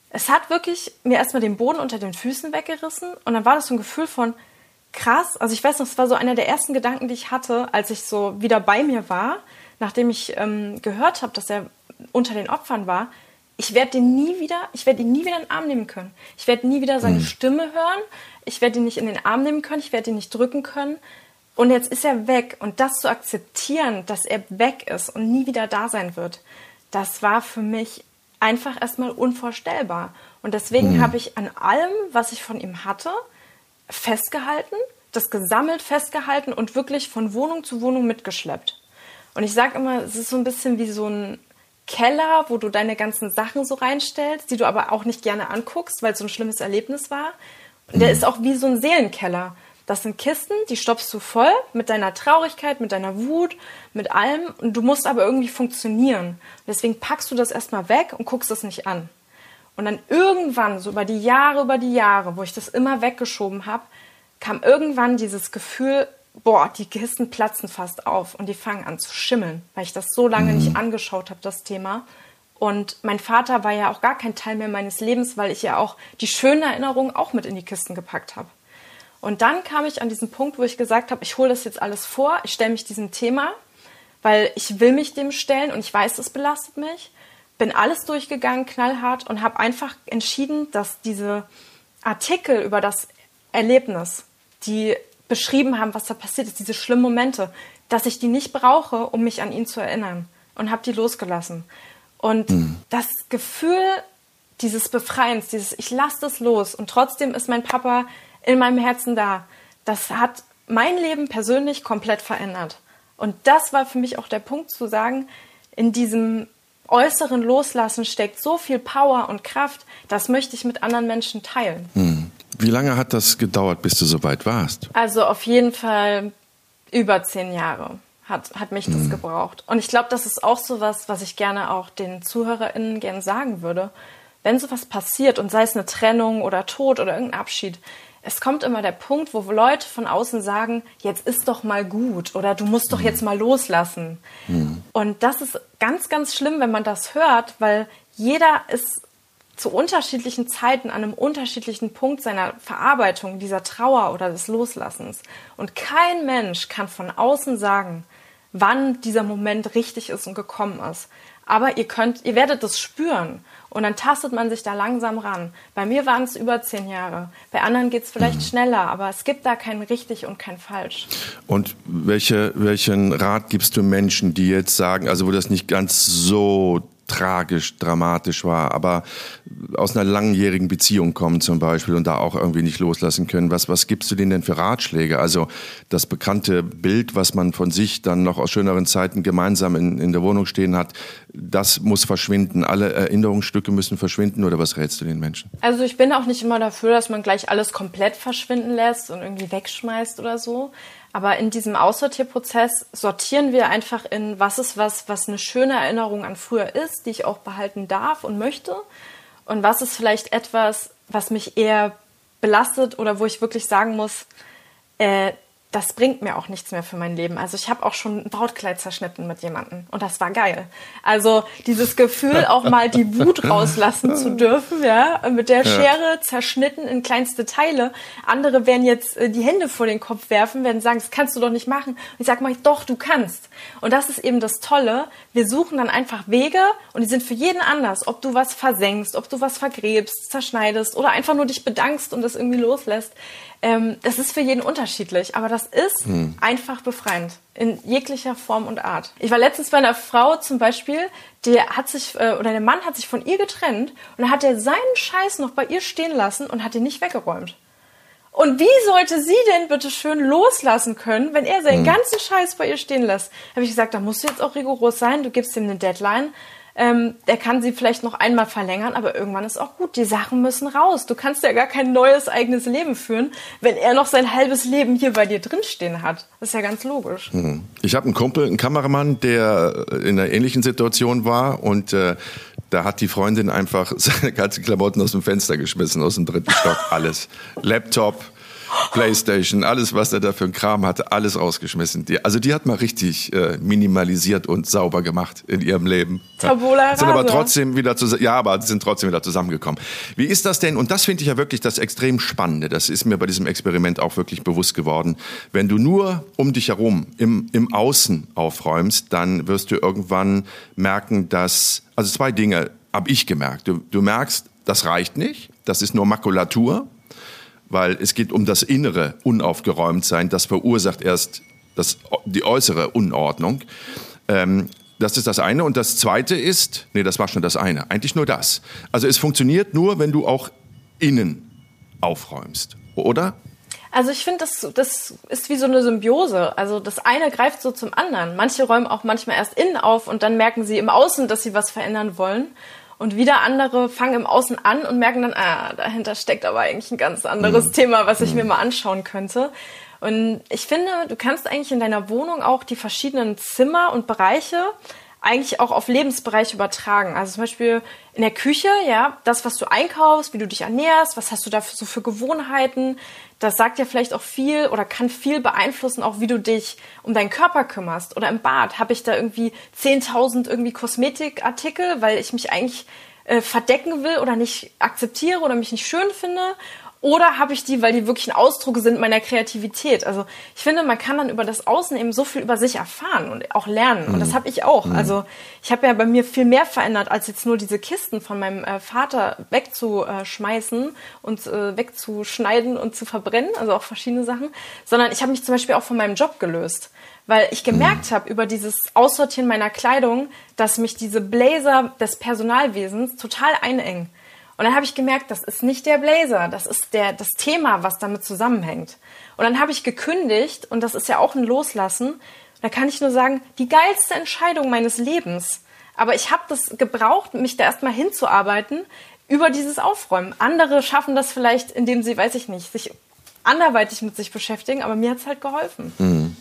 es hat wirklich mir erstmal den Boden unter den Füßen weggerissen und dann war das so ein Gefühl von, krass, also ich weiß noch, es war so einer der ersten Gedanken, die ich hatte, als ich so wieder bei mir war, nachdem ich ähm, gehört habe, dass er unter den Opfern war, ich werde den nie wieder, ich werde ihn nie wieder in den Arm nehmen können. Ich werde nie wieder seine mhm. Stimme hören. Ich werde ihn nicht in den Arm nehmen können. Ich werde ihn nicht drücken können. Und jetzt ist er weg. Und das zu akzeptieren, dass er weg ist und nie wieder da sein wird, das war für mich einfach erstmal unvorstellbar. Und deswegen mhm. habe ich an allem, was ich von ihm hatte, festgehalten, das gesammelt, festgehalten und wirklich von Wohnung zu Wohnung mitgeschleppt. Und ich sage immer, es ist so ein bisschen wie so ein Keller, wo du deine ganzen Sachen so reinstellst, die du aber auch nicht gerne anguckst, weil es so ein schlimmes Erlebnis war. Und der mhm. ist auch wie so ein Seelenkeller. Das sind Kisten, die stopfst du voll mit deiner Traurigkeit, mit deiner Wut, mit allem. Und du musst aber irgendwie funktionieren. Und deswegen packst du das erstmal weg und guckst es nicht an. Und dann irgendwann, so über die Jahre, über die Jahre, wo ich das immer weggeschoben habe, kam irgendwann dieses Gefühl, boah, die Kisten platzen fast auf und die fangen an zu schimmeln, weil ich das so lange mhm. nicht angeschaut habe, das Thema. Und mein Vater war ja auch gar kein Teil mehr meines Lebens, weil ich ja auch die schönen Erinnerungen auch mit in die Kisten gepackt habe. Und dann kam ich an diesen Punkt, wo ich gesagt habe, ich hole das jetzt alles vor, ich stelle mich diesem Thema, weil ich will mich dem stellen und ich weiß, es belastet mich. Bin alles durchgegangen, knallhart und habe einfach entschieden, dass diese Artikel über das Erlebnis, die beschrieben haben, was da passiert ist, diese schlimmen Momente, dass ich die nicht brauche, um mich an ihn zu erinnern und habe die losgelassen. Und mhm. das Gefühl dieses Befreiens, dieses ich lasse das los und trotzdem ist mein Papa in meinem Herzen da, das hat mein Leben persönlich komplett verändert. Und das war für mich auch der Punkt zu sagen, in diesem äußeren Loslassen steckt so viel Power und Kraft, das möchte ich mit anderen Menschen teilen. Mhm. Wie lange hat das gedauert, bis du so weit warst? Also auf jeden Fall über zehn Jahre hat, hat mich das mhm. gebraucht. Und ich glaube, das ist auch so was, was ich gerne auch den ZuhörerInnen gerne sagen würde. Wenn sowas passiert und sei es eine Trennung oder Tod oder irgendein Abschied, es kommt immer der Punkt, wo Leute von außen sagen, jetzt ist doch mal gut oder du musst doch mhm. jetzt mal loslassen. Mhm. Und das ist ganz, ganz schlimm, wenn man das hört, weil jeder ist zu unterschiedlichen Zeiten an einem unterschiedlichen Punkt seiner Verarbeitung dieser Trauer oder des Loslassens. Und kein Mensch kann von außen sagen, wann dieser Moment richtig ist und gekommen ist. Aber ihr könnt, ihr werdet es spüren. Und dann tastet man sich da langsam ran. Bei mir waren es über zehn Jahre. Bei anderen geht es vielleicht mhm. schneller, aber es gibt da kein richtig und kein falsch. Und welche, welchen Rat gibst du Menschen, die jetzt sagen, also wo das nicht ganz so tragisch, dramatisch war, aber aus einer langjährigen Beziehung kommen zum Beispiel und da auch irgendwie nicht loslassen können. Was, was gibst du denen denn für Ratschläge? Also das bekannte Bild, was man von sich dann noch aus schöneren Zeiten gemeinsam in, in der Wohnung stehen hat, das muss verschwinden. Alle Erinnerungsstücke müssen verschwinden oder was rätst du den Menschen? Also ich bin auch nicht immer dafür, dass man gleich alles komplett verschwinden lässt und irgendwie wegschmeißt oder so. Aber in diesem Aussortierprozess sortieren wir einfach in, was ist was, was eine schöne Erinnerung an früher ist, die ich auch behalten darf und möchte. Und was ist vielleicht etwas, was mich eher belastet oder wo ich wirklich sagen muss, äh, das bringt mir auch nichts mehr für mein Leben. Also ich habe auch schon ein Brautkleid zerschnitten mit jemandem und das war geil. Also dieses Gefühl, auch mal die Wut rauslassen zu dürfen, ja, mit der Schere zerschnitten in kleinste Teile. Andere werden jetzt äh, die Hände vor den Kopf werfen, werden sagen, das kannst du doch nicht machen. Und ich sage mal, doch, du kannst. Und das ist eben das Tolle. Wir suchen dann einfach Wege und die sind für jeden anders. Ob du was versenkst, ob du was vergräbst, zerschneidest oder einfach nur dich bedankst und das irgendwie loslässt. Ähm, das ist für jeden unterschiedlich, aber das ist hm. einfach befreiend in jeglicher Form und Art. Ich war letztens bei einer Frau zum Beispiel, die hat sich äh, oder der Mann hat sich von ihr getrennt und dann hat er seinen Scheiß noch bei ihr stehen lassen und hat ihn nicht weggeräumt. Und wie sollte sie denn bitte schön loslassen können, wenn er seinen hm. ganzen Scheiß bei ihr stehen lässt? Habe ich gesagt, da musst du jetzt auch rigoros sein. Du gibst ihm eine Deadline ähm, der kann sie vielleicht noch einmal verlängern, aber irgendwann ist auch gut. Die Sachen müssen raus. Du kannst ja gar kein neues eigenes Leben führen, wenn er noch sein halbes Leben hier bei dir drinstehen hat. Das ist ja ganz logisch. Hm. Ich habe einen Kumpel, einen Kameramann, der in einer ähnlichen Situation war und äh, da hat die Freundin einfach seine ganzen Klamotten aus dem Fenster geschmissen, aus dem dritten Stock, alles. Laptop, Playstation, alles, was er da für ein Kram hatte, alles rausgeschmissen. Die, also die hat mal richtig äh, minimalisiert und sauber gemacht in ihrem Leben. Tabula rasa. Sind aber trotzdem wieder zusammen, ja, aber sind trotzdem wieder zusammengekommen. Wie ist das denn? Und das finde ich ja wirklich das extrem Spannende. Das ist mir bei diesem Experiment auch wirklich bewusst geworden. Wenn du nur um dich herum im, im Außen aufräumst, dann wirst du irgendwann merken, dass, also zwei Dinge habe ich gemerkt. Du, du merkst, das reicht nicht. Das ist nur Makulatur weil es geht um das innere Unaufgeräumtsein. Das verursacht erst das, die äußere Unordnung. Ähm, das ist das eine. Und das zweite ist, nee, das war schon das eine. Eigentlich nur das. Also es funktioniert nur, wenn du auch innen aufräumst, oder? Also ich finde, das, das ist wie so eine Symbiose. Also das eine greift so zum anderen. Manche räumen auch manchmal erst innen auf und dann merken sie im Außen, dass sie was verändern wollen. Und wieder andere fangen im Außen an und merken dann, ah, dahinter steckt aber eigentlich ein ganz anderes mhm. Thema, was ich mir mhm. mal anschauen könnte. Und ich finde, du kannst eigentlich in deiner Wohnung auch die verschiedenen Zimmer und Bereiche eigentlich auch auf Lebensbereiche übertragen. Also zum Beispiel in der Küche, ja, das, was du einkaufst, wie du dich ernährst, was hast du da so für Gewohnheiten, das sagt ja vielleicht auch viel oder kann viel beeinflussen, auch wie du dich um deinen Körper kümmerst. Oder im Bad, habe ich da irgendwie 10.000 irgendwie Kosmetikartikel, weil ich mich eigentlich äh, verdecken will oder nicht akzeptiere oder mich nicht schön finde. Oder habe ich die, weil die wirklich ein Ausdruck sind meiner Kreativität? Also ich finde, man kann dann über das Außen eben so viel über sich erfahren und auch lernen. Und das mhm. habe ich auch. Mhm. Also ich habe ja bei mir viel mehr verändert, als jetzt nur diese Kisten von meinem äh, Vater wegzuschmeißen und äh, wegzuschneiden und zu verbrennen, also auch verschiedene Sachen, sondern ich habe mich zum Beispiel auch von meinem Job gelöst. Weil ich gemerkt mhm. habe über dieses Aussortieren meiner Kleidung, dass mich diese Blazer des Personalwesens total einengen. Und dann habe ich gemerkt, das ist nicht der Blazer, das ist der, das Thema, was damit zusammenhängt. Und dann habe ich gekündigt, und das ist ja auch ein Loslassen. Da kann ich nur sagen, die geilste Entscheidung meines Lebens. Aber ich habe das gebraucht, mich da erstmal hinzuarbeiten über dieses Aufräumen. Andere schaffen das vielleicht, indem sie, weiß ich nicht, sich anderweitig mit sich beschäftigen, aber mir hat es halt geholfen. Mhm.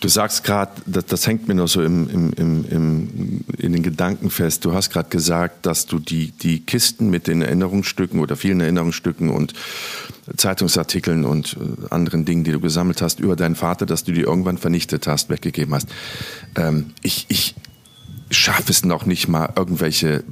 Du sagst gerade, das, das, hängt mir noch so im, im, im, in den Gedanken fest. Du hast gerade gesagt, dass du die, die Kisten mit den Erinnerungsstücken oder vielen Erinnerungsstücken und Zeitungsartikeln und äh, anderen Dingen, die du gesammelt hast über deinen Vater, dass du die irgendwann vernichtet hast, weggegeben hast. Ähm, ich, ich schaffe es noch nicht mal, irgendwelche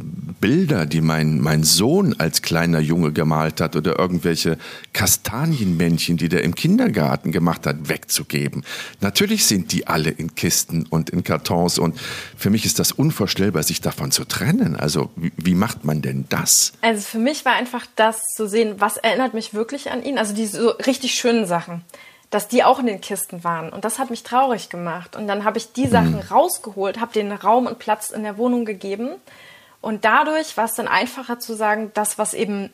Bilder, die mein, mein Sohn als kleiner Junge gemalt hat oder irgendwelche Kastanienmännchen, die der im Kindergarten gemacht hat, wegzugeben. Natürlich sind die alle in Kisten und in Kartons und für mich ist das unvorstellbar, sich davon zu trennen. Also wie, wie macht man denn das? Also für mich war einfach das zu sehen, was erinnert mich wirklich an ihn, also die so richtig schönen Sachen dass die auch in den Kisten waren. Und das hat mich traurig gemacht. Und dann habe ich die Sachen mhm. rausgeholt, habe den Raum und Platz in der Wohnung gegeben. Und dadurch war es dann einfacher zu sagen, das, was eben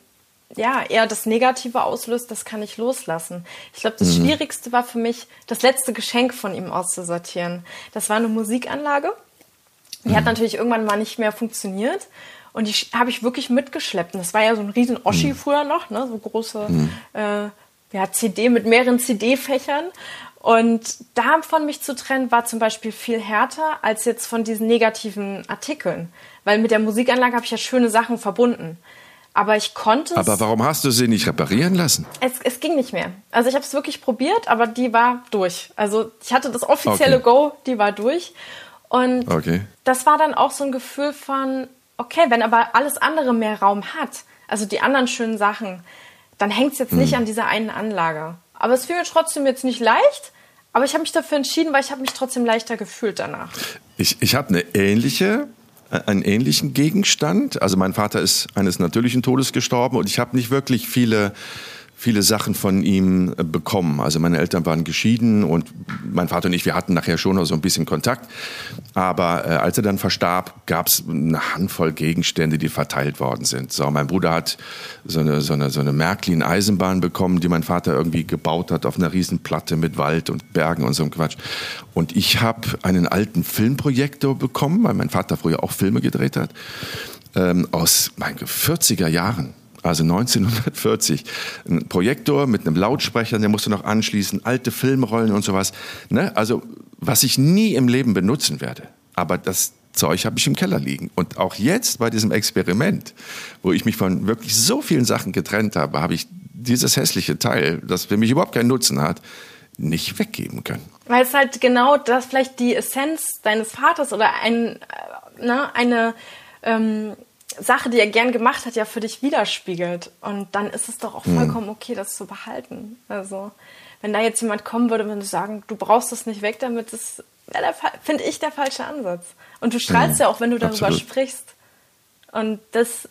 ja eher das Negative auslöst, das kann ich loslassen. Ich glaube, das mhm. Schwierigste war für mich, das letzte Geschenk von ihm auszusortieren. Das war eine Musikanlage. Die mhm. hat natürlich irgendwann mal nicht mehr funktioniert. Und die habe ich wirklich mitgeschleppt. Und das war ja so ein riesen Oschi mhm. früher noch, ne? so große mhm. äh, ja, CD mit mehreren CD-Fächern. Und davon mich zu trennen, war zum Beispiel viel härter als jetzt von diesen negativen Artikeln. Weil mit der Musikanlage habe ich ja schöne Sachen verbunden. Aber ich konnte Aber warum hast du sie nicht reparieren lassen? Es, es ging nicht mehr. Also ich habe es wirklich probiert, aber die war durch. Also ich hatte das offizielle okay. Go, die war durch. Und okay. das war dann auch so ein Gefühl von, okay, wenn aber alles andere mehr Raum hat, also die anderen schönen Sachen, dann hängt es jetzt hm. nicht an dieser einen Anlage. Aber es fiel mir trotzdem jetzt nicht leicht. Aber ich habe mich dafür entschieden, weil ich habe mich trotzdem leichter gefühlt danach. Ich, ich habe eine ähnliche äh, einen ähnlichen Gegenstand. Also mein Vater ist eines natürlichen Todes gestorben und ich habe nicht wirklich viele viele Sachen von ihm äh, bekommen. Also meine Eltern waren geschieden und mein Vater und ich, wir hatten nachher schon noch so ein bisschen Kontakt. Aber äh, als er dann verstarb, gab es eine Handvoll Gegenstände, die verteilt worden sind. So, mein Bruder hat so eine, so eine, so eine Märklin-Eisenbahn bekommen, die mein Vater irgendwie gebaut hat auf einer Riesenplatte mit Wald und Bergen und so einem Quatsch. Und ich habe einen alten Filmprojektor bekommen, weil mein Vater früher auch Filme gedreht hat, ähm, aus meinen 40er Jahren also 1940, ein Projektor mit einem Lautsprecher, der musste noch anschließen, alte Filmrollen und sowas. Ne? Also was ich nie im Leben benutzen werde. Aber das Zeug habe ich im Keller liegen. Und auch jetzt bei diesem Experiment, wo ich mich von wirklich so vielen Sachen getrennt habe, habe ich dieses hässliche Teil, das für mich überhaupt keinen Nutzen hat, nicht weggeben können. Weil es halt genau das vielleicht die Essenz deines Vaters oder ein, äh, ne, eine ähm, Sache, die er gern gemacht hat, ja für dich widerspiegelt. Und dann ist es doch auch hm. vollkommen okay, das zu behalten. Also, wenn da jetzt jemand kommen würde und sagen, du brauchst das nicht weg damit, das wäre, finde ich, der falsche Ansatz. Und du strahlst ja, ja auch, wenn du darüber absolut. sprichst. Und das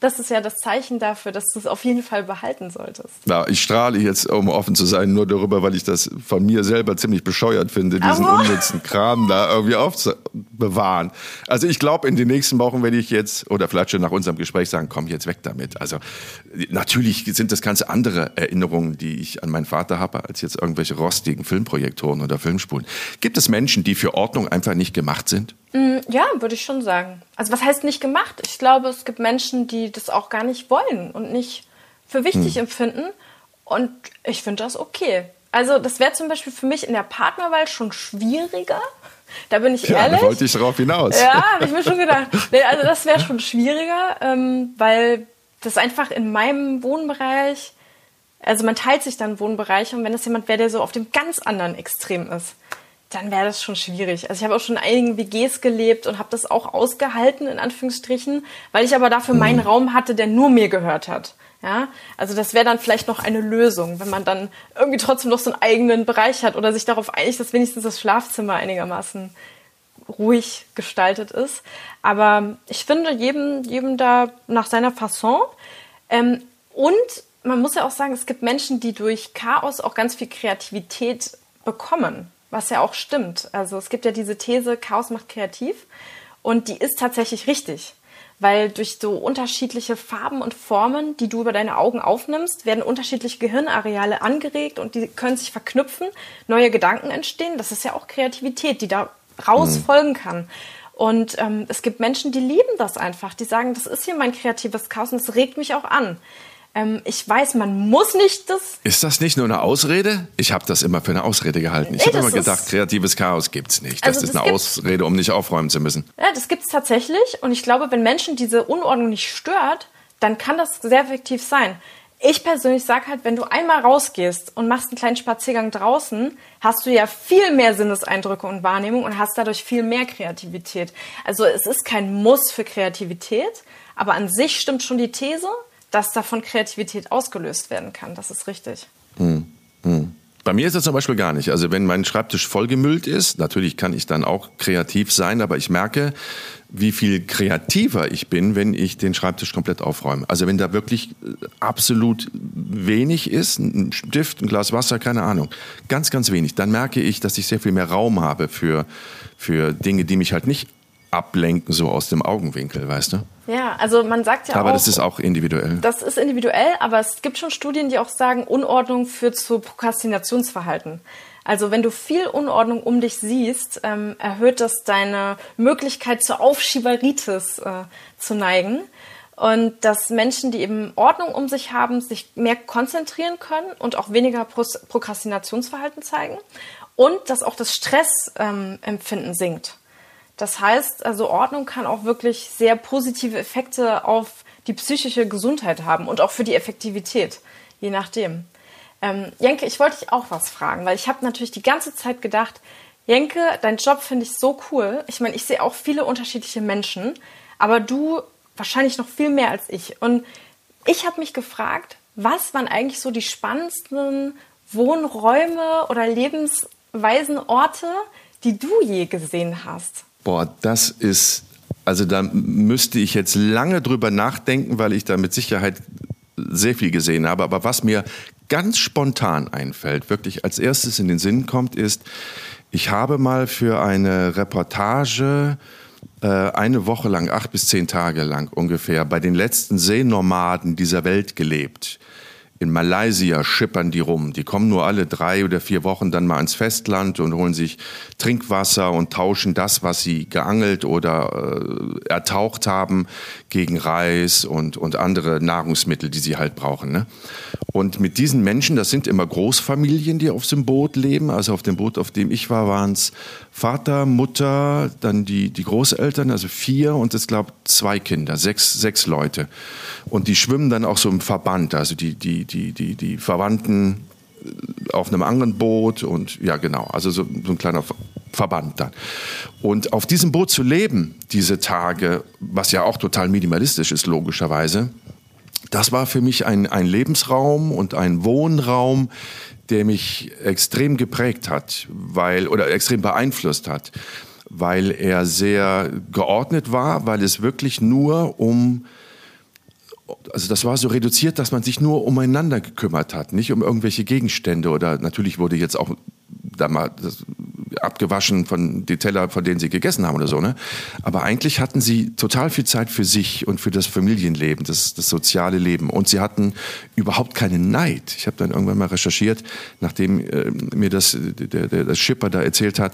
das ist ja das Zeichen dafür, dass du es auf jeden Fall behalten solltest. Ja, ich strahle jetzt, um offen zu sein, nur darüber, weil ich das von mir selber ziemlich bescheuert finde, diesen Aber unnützen Kram da irgendwie aufzubewahren. Also ich glaube, in den nächsten Wochen werde ich jetzt, oder vielleicht schon nach unserem Gespräch sagen, komm jetzt weg damit. Also natürlich sind das ganz andere Erinnerungen, die ich an meinen Vater habe, als jetzt irgendwelche rostigen Filmprojektoren oder Filmspulen. Gibt es Menschen, die für Ordnung einfach nicht gemacht sind? Mm, ja, würde ich schon sagen. Also was heißt nicht gemacht? Ich glaube, es gibt Menschen, die das auch gar nicht wollen und nicht für wichtig hm. empfinden. Und ich finde das okay. Also das wäre zum Beispiel für mich in der Partnerwahl schon schwieriger. Da bin ich ja, ehrlich. Da wollte ich darauf hinaus. Ja, habe ich mir schon gedacht. Nee, also das wäre schon schwieriger, ähm, weil das einfach in meinem Wohnbereich, also man teilt sich dann Wohnbereiche und wenn das jemand wäre, der so auf dem ganz anderen Extrem ist, dann wäre das schon schwierig. Also ich habe auch schon in einigen WGs gelebt und habe das auch ausgehalten, in Anführungsstrichen, weil ich aber dafür meinen mhm. Raum hatte, der nur mir gehört hat. Ja, also das wäre dann vielleicht noch eine Lösung, wenn man dann irgendwie trotzdem noch so einen eigenen Bereich hat oder sich darauf einigt, dass wenigstens das Schlafzimmer einigermaßen ruhig gestaltet ist. Aber ich finde jedem, jedem da nach seiner Fasson. Ähm, und man muss ja auch sagen, es gibt Menschen, die durch Chaos auch ganz viel Kreativität bekommen was ja auch stimmt. Also es gibt ja diese These, Chaos macht kreativ und die ist tatsächlich richtig. Weil durch so unterschiedliche Farben und Formen, die du über deine Augen aufnimmst, werden unterschiedliche Gehirnareale angeregt und die können sich verknüpfen, neue Gedanken entstehen. Das ist ja auch Kreativität, die da raus mhm. folgen kann. Und ähm, es gibt Menschen, die lieben das einfach. Die sagen, das ist hier mein kreatives Chaos und es regt mich auch an. Ähm, ich weiß, man muss nicht das. Ist das nicht nur eine Ausrede? Ich habe das immer für eine Ausrede gehalten. Ich nee, habe immer gedacht, kreatives Chaos gibt's nicht. Das also ist das eine Ausrede, um nicht aufräumen zu müssen. Ja, das gibt's tatsächlich. Und ich glaube, wenn Menschen diese Unordnung nicht stört, dann kann das sehr effektiv sein. Ich persönlich sage halt, wenn du einmal rausgehst und machst einen kleinen Spaziergang draußen, hast du ja viel mehr Sinneseindrücke und Wahrnehmung und hast dadurch viel mehr Kreativität. Also es ist kein Muss für Kreativität, aber an sich stimmt schon die These, dass davon Kreativität ausgelöst werden kann. Das ist richtig. Hm, hm. Bei mir ist das zum Beispiel gar nicht. Also wenn mein Schreibtisch vollgemüllt ist, natürlich kann ich dann auch kreativ sein, aber ich merke, wie viel kreativer ich bin, wenn ich den Schreibtisch komplett aufräume. Also wenn da wirklich äh, absolut wenig ist, ein Stift, ein Glas Wasser, keine Ahnung, ganz, ganz wenig, dann merke ich, dass ich sehr viel mehr Raum habe für, für Dinge, die mich halt nicht ablenken, so aus dem Augenwinkel, weißt du? Ja, also man sagt ja aber auch. Aber das ist auch individuell. Das ist individuell, aber es gibt schon Studien, die auch sagen, Unordnung führt zu Prokrastinationsverhalten. Also wenn du viel Unordnung um dich siehst, ähm, erhöht das deine Möglichkeit zur Aufschieberitis äh, zu neigen. Und dass Menschen, die eben Ordnung um sich haben, sich mehr konzentrieren können und auch weniger Pro Prokrastinationsverhalten zeigen. Und dass auch das Stressempfinden ähm, sinkt. Das heißt, also Ordnung kann auch wirklich sehr positive Effekte auf die psychische Gesundheit haben und auch für die Effektivität, je nachdem. Ähm, Jenke, ich wollte dich auch was fragen, weil ich habe natürlich die ganze Zeit gedacht, Jenke, dein Job finde ich so cool. Ich meine, ich sehe auch viele unterschiedliche Menschen, aber du wahrscheinlich noch viel mehr als ich. Und ich habe mich gefragt, was waren eigentlich so die spannendsten Wohnräume oder lebensweisen Orte, die du je gesehen hast? Boah, das ist, also da müsste ich jetzt lange drüber nachdenken, weil ich da mit Sicherheit sehr viel gesehen habe. Aber was mir ganz spontan einfällt, wirklich als erstes in den Sinn kommt, ist, ich habe mal für eine Reportage äh, eine Woche lang, acht bis zehn Tage lang ungefähr, bei den letzten Seenomaden dieser Welt gelebt. In Malaysia schippern die rum. Die kommen nur alle drei oder vier Wochen dann mal ans Festland und holen sich Trinkwasser und tauschen das, was sie geangelt oder äh, ertaucht haben, gegen Reis und, und andere Nahrungsmittel, die sie halt brauchen. Ne? Und mit diesen Menschen, das sind immer Großfamilien, die auf dem Boot leben. Also auf dem Boot, auf dem ich war, waren es Vater, Mutter, dann die, die Großeltern, also vier und es glaube zwei Kinder, sechs, sechs Leute. Und die schwimmen dann auch so im Verband, also die, die, die, die, die Verwandten auf einem anderen Boot und ja genau, also so, so ein kleiner Verband dann. Und auf diesem Boot zu leben, diese Tage, was ja auch total minimalistisch ist, logischerweise, das war für mich ein, ein Lebensraum und ein Wohnraum, der mich extrem geprägt hat, weil, oder extrem beeinflusst hat, weil er sehr geordnet war, weil es wirklich nur um also das war so reduziert, dass man sich nur umeinander gekümmert hat, nicht um irgendwelche Gegenstände oder natürlich wurde jetzt auch da mal abgewaschen von den Teller, von denen sie gegessen haben oder so. Ne? Aber eigentlich hatten sie total viel Zeit für sich und für das Familienleben, das, das soziale Leben. Und sie hatten überhaupt keinen Neid. Ich habe dann irgendwann mal recherchiert, nachdem äh, mir das der, der, das Schipper da erzählt hat,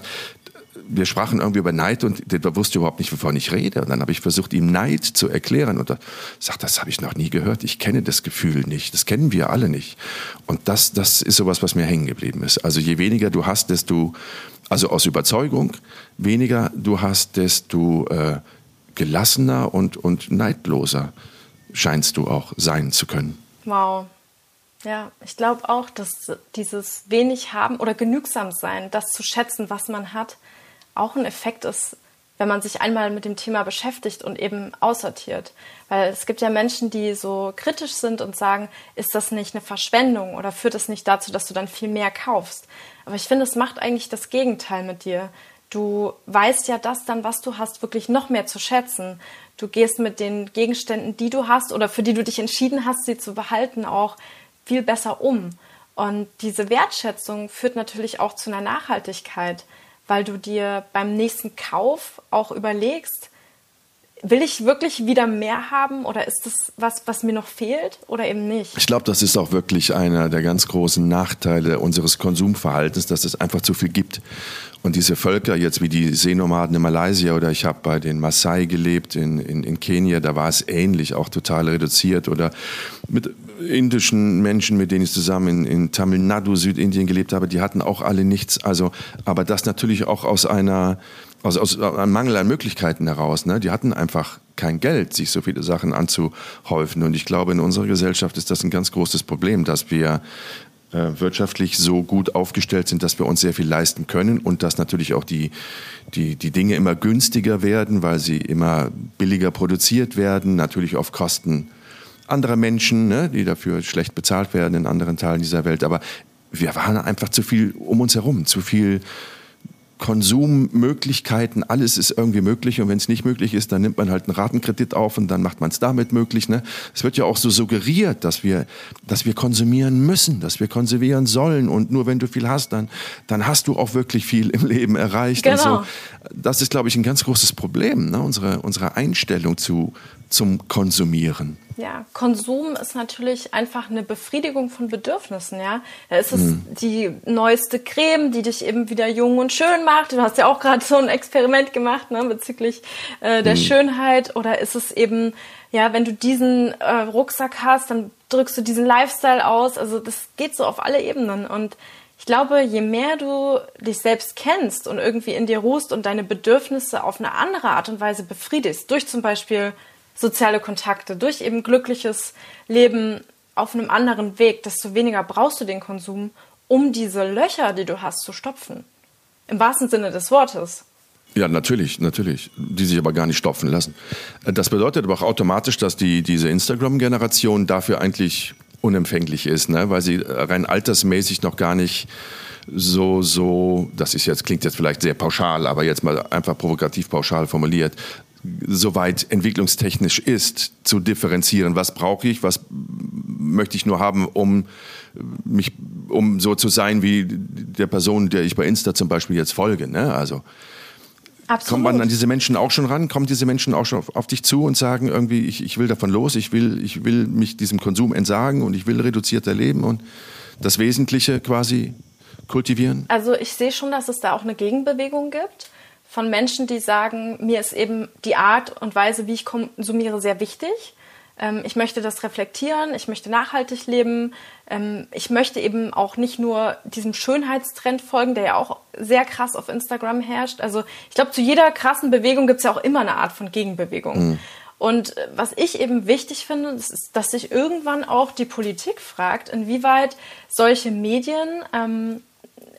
wir sprachen irgendwie über Neid und der wusste überhaupt nicht, wovon ich rede. Und dann habe ich versucht, ihm Neid zu erklären. Und er sagt, das habe ich noch nie gehört. Ich kenne das Gefühl nicht. Das kennen wir alle nicht. Und das, das ist sowas, was mir hängen geblieben ist. Also je weniger du hast, desto, also aus Überzeugung, weniger du hast, desto äh, gelassener und, und neidloser scheinst du auch sein zu können. Wow. Ja, ich glaube auch, dass dieses wenig haben oder genügsam sein, das zu schätzen, was man hat, auch ein Effekt ist, wenn man sich einmal mit dem Thema beschäftigt und eben aussortiert. Weil es gibt ja Menschen, die so kritisch sind und sagen, ist das nicht eine Verschwendung oder führt das nicht dazu, dass du dann viel mehr kaufst? Aber ich finde, es macht eigentlich das Gegenteil mit dir. Du weißt ja das dann, was du hast, wirklich noch mehr zu schätzen. Du gehst mit den Gegenständen, die du hast oder für die du dich entschieden hast, sie zu behalten, auch viel besser um. Und diese Wertschätzung führt natürlich auch zu einer Nachhaltigkeit weil du dir beim nächsten Kauf auch überlegst, will ich wirklich wieder mehr haben oder ist das was, was mir noch fehlt oder eben nicht? Ich glaube, das ist auch wirklich einer der ganz großen Nachteile unseres Konsumverhaltens, dass es einfach zu viel gibt. Und diese Völker, jetzt wie die Seenomaden in Malaysia oder ich habe bei den Maasai gelebt in, in, in Kenia, da war es ähnlich, auch total reduziert. Oder mit indischen Menschen, mit denen ich zusammen in, in Tamil Nadu, Südindien gelebt habe, die hatten auch alle nichts. Also, aber das natürlich auch aus einer aus, aus einem Mangel an Möglichkeiten heraus. Ne? Die hatten einfach kein Geld, sich so viele Sachen anzuhäufen. Und ich glaube, in unserer Gesellschaft ist das ein ganz großes Problem, dass wir äh, wirtschaftlich so gut aufgestellt sind, dass wir uns sehr viel leisten können und dass natürlich auch die, die, die Dinge immer günstiger werden, weil sie immer billiger produziert werden, natürlich auf Kosten anderer Menschen, ne, die dafür schlecht bezahlt werden in anderen Teilen dieser Welt. Aber wir waren einfach zu viel um uns herum, zu viel Konsummöglichkeiten, alles ist irgendwie möglich und wenn es nicht möglich ist, dann nimmt man halt einen Ratenkredit auf und dann macht man es damit möglich. Ne? Es wird ja auch so suggeriert, dass wir, dass wir konsumieren müssen, dass wir konsumieren sollen und nur wenn du viel hast, dann, dann hast du auch wirklich viel im Leben erreicht. Genau. So. Das ist, glaube ich, ein ganz großes Problem, ne? unsere, unsere Einstellung zu, zum Konsumieren. Ja, Konsum ist natürlich einfach eine Befriedigung von Bedürfnissen, ja. Da ist es mhm. die neueste Creme, die dich eben wieder jung und schön macht. Du hast ja auch gerade so ein Experiment gemacht, ne, bezüglich äh, der mhm. Schönheit. Oder ist es eben, ja, wenn du diesen äh, Rucksack hast, dann drückst du diesen Lifestyle aus. Also das geht so auf alle Ebenen. Und ich glaube, je mehr du dich selbst kennst und irgendwie in dir ruhst und deine Bedürfnisse auf eine andere Art und Weise befriedigst, durch zum Beispiel soziale Kontakte, durch eben glückliches Leben auf einem anderen Weg, desto weniger brauchst du den Konsum, um diese Löcher, die du hast, zu stopfen. Im wahrsten Sinne des Wortes. Ja, natürlich, natürlich. Die sich aber gar nicht stopfen lassen. Das bedeutet aber auch automatisch, dass die, diese Instagram-Generation dafür eigentlich unempfänglich ist, ne? weil sie rein altersmäßig noch gar nicht so, so, das ist jetzt, klingt jetzt vielleicht sehr pauschal, aber jetzt mal einfach provokativ pauschal formuliert, soweit entwicklungstechnisch ist, zu differenzieren, was brauche ich, was möchte ich nur haben, um mich, um so zu sein wie der Person, der ich bei Insta zum Beispiel jetzt folge. Ne? Also Absolut. kommt man an diese Menschen auch schon ran? Kommen diese Menschen auch schon auf, auf dich zu und sagen irgendwie, ich, ich will davon los, ich will, ich will mich diesem Konsum entsagen und ich will reduzierter leben und das Wesentliche quasi kultivieren? Also ich sehe schon, dass es da auch eine Gegenbewegung gibt von Menschen, die sagen, mir ist eben die Art und Weise, wie ich konsumiere, sehr wichtig. Ähm, ich möchte das reflektieren, ich möchte nachhaltig leben, ähm, ich möchte eben auch nicht nur diesem Schönheitstrend folgen, der ja auch sehr krass auf Instagram herrscht. Also ich glaube, zu jeder krassen Bewegung gibt es ja auch immer eine Art von Gegenbewegung. Mhm. Und äh, was ich eben wichtig finde, ist, dass sich irgendwann auch die Politik fragt, inwieweit solche Medien ähm,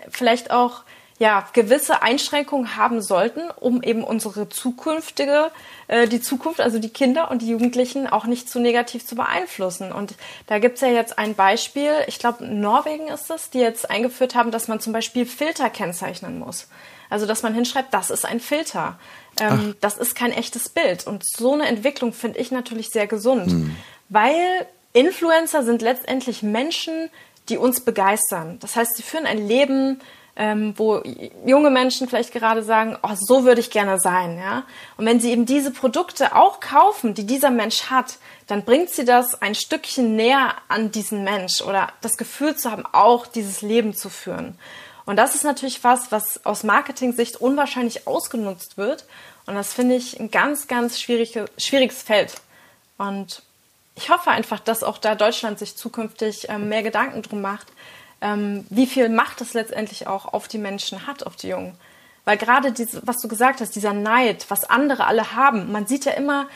vielleicht auch ja, gewisse Einschränkungen haben sollten, um eben unsere zukünftige, äh, die Zukunft, also die Kinder und die Jugendlichen auch nicht zu negativ zu beeinflussen. Und da gibt's ja jetzt ein Beispiel, ich glaube Norwegen ist es, die jetzt eingeführt haben, dass man zum Beispiel Filter kennzeichnen muss. Also dass man hinschreibt, das ist ein Filter. Ähm, das ist kein echtes Bild. Und so eine Entwicklung finde ich natürlich sehr gesund, hm. weil Influencer sind letztendlich Menschen, die uns begeistern. Das heißt, sie führen ein Leben, ähm, wo junge Menschen vielleicht gerade sagen, oh, so würde ich gerne sein, ja. Und wenn sie eben diese Produkte auch kaufen, die dieser Mensch hat, dann bringt sie das ein Stückchen näher an diesen Mensch oder das Gefühl zu haben, auch dieses Leben zu führen. Und das ist natürlich was, was aus Marketing-Sicht unwahrscheinlich ausgenutzt wird. Und das finde ich ein ganz, ganz schwierige, schwieriges Feld. Und ich hoffe einfach, dass auch da Deutschland sich zukünftig ähm, mehr Gedanken drum macht, ähm, wie viel Macht es letztendlich auch auf die Menschen hat, auf die Jungen. Weil gerade diese, was du gesagt hast, dieser Neid, was andere alle haben, man sieht ja immer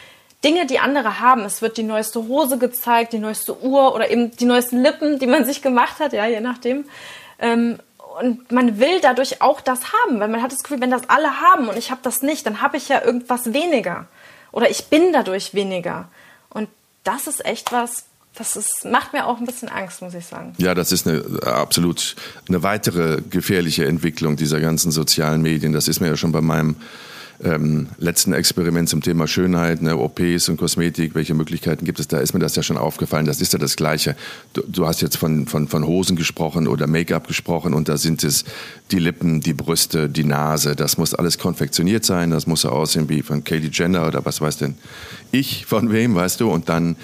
Dinge, die andere haben. Es wird die neueste Hose gezeigt, die neueste Uhr oder eben die neuesten Lippen, die man sich gemacht hat, ja, je nachdem. Ähm, und man will dadurch auch das haben, weil man hat das Gefühl, wenn das alle haben und ich habe das nicht, dann habe ich ja irgendwas weniger. Oder ich bin dadurch weniger. Und das ist echt was, das ist, macht mir auch ein bisschen Angst, muss ich sagen. Ja, das ist eine absolut eine weitere gefährliche Entwicklung dieser ganzen sozialen Medien. Das ist mir ja schon bei meinem ähm, letzten Experiment zum Thema Schönheit, ne, OPs und Kosmetik, welche Möglichkeiten gibt es, da ist mir das ja schon aufgefallen. Das ist ja das Gleiche. Du, du hast jetzt von, von, von Hosen gesprochen oder Make-up gesprochen und da sind es die Lippen, die Brüste, die Nase. Das muss alles konfektioniert sein. Das muss so aussehen wie von Katie Jenner oder was weiß denn ich von wem, weißt du? Und dann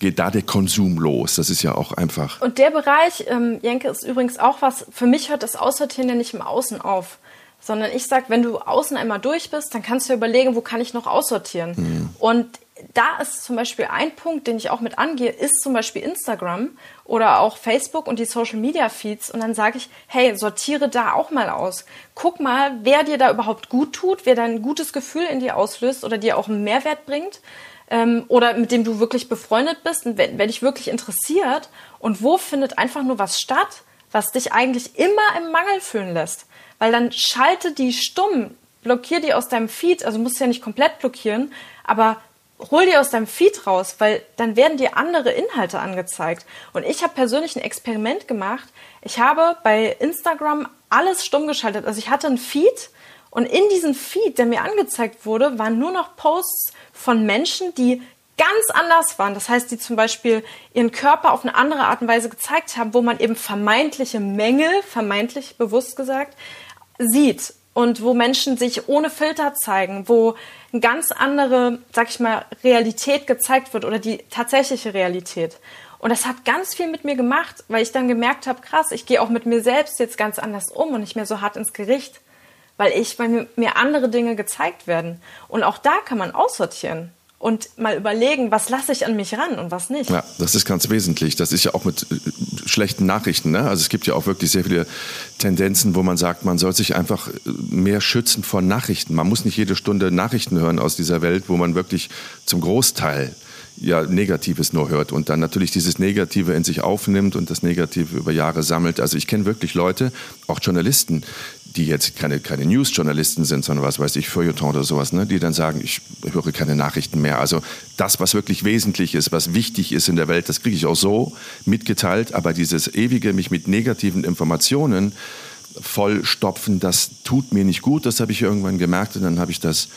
geht da der Konsum los. Das ist ja auch einfach. Und der Bereich, ähm, Jenke, ist übrigens auch was, für mich hört das Aussortieren ja nicht im Außen auf. Sondern ich sag, wenn du außen einmal durch bist, dann kannst du überlegen, wo kann ich noch aussortieren. Mhm. Und da ist zum Beispiel ein Punkt, den ich auch mit angehe, ist zum Beispiel Instagram oder auch Facebook und die Social Media Feeds. Und dann sage ich, hey, sortiere da auch mal aus. Guck mal, wer dir da überhaupt gut tut, wer dein gutes Gefühl in dir auslöst oder dir auch einen Mehrwert bringt ähm, oder mit dem du wirklich befreundet bist und wenn, dich wirklich interessiert und wo findet einfach nur was statt, was dich eigentlich immer im Mangel fühlen lässt. Weil dann schalte die stumm, blockier die aus deinem Feed, also musst du ja nicht komplett blockieren, aber hol die aus deinem Feed raus, weil dann werden dir andere Inhalte angezeigt. Und ich habe persönlich ein Experiment gemacht. Ich habe bei Instagram alles stumm geschaltet. Also ich hatte ein Feed und in diesem Feed, der mir angezeigt wurde, waren nur noch Posts von Menschen, die ganz anders waren. Das heißt, die zum Beispiel ihren Körper auf eine andere Art und Weise gezeigt haben, wo man eben vermeintliche Mängel, vermeintlich bewusst gesagt, sieht. Und wo Menschen sich ohne Filter zeigen, wo eine ganz andere, sag ich mal, Realität gezeigt wird oder die tatsächliche Realität. Und das hat ganz viel mit mir gemacht, weil ich dann gemerkt habe, krass, ich gehe auch mit mir selbst jetzt ganz anders um und nicht mehr so hart ins Gericht weil ich, weil mir, andere Dinge gezeigt werden. Und auch da kann man aussortieren. und mal überlegen, was lasse ich an mich ran und was nicht. Ja, das ist ganz wesentlich. Das ist ja auch mit äh, schlechten Nachrichten. Ne? Also es gibt ja auch wirklich sehr viele Tendenzen, wo man sagt, man soll sich einfach äh, mehr schützen vor Nachrichten. Man muss nicht jede Stunde Nachrichten hören aus dieser Welt, wo man wirklich zum Großteil ja Negatives nur hört und dann natürlich dieses Negative in sich aufnimmt und das Negative über Jahre sammelt. Also ich kenne wirklich Leute, auch Journalisten, die jetzt keine, keine News-Journalisten sind, sondern was weiß ich, Feuilleton oder sowas, ne, die dann sagen, ich höre keine Nachrichten mehr. Also das, was wirklich wesentlich ist, was wichtig ist in der Welt, das kriege ich auch so mitgeteilt, aber dieses ewige mich mit negativen Informationen vollstopfen, das tut mir nicht gut, das habe ich irgendwann gemerkt und dann habe ich das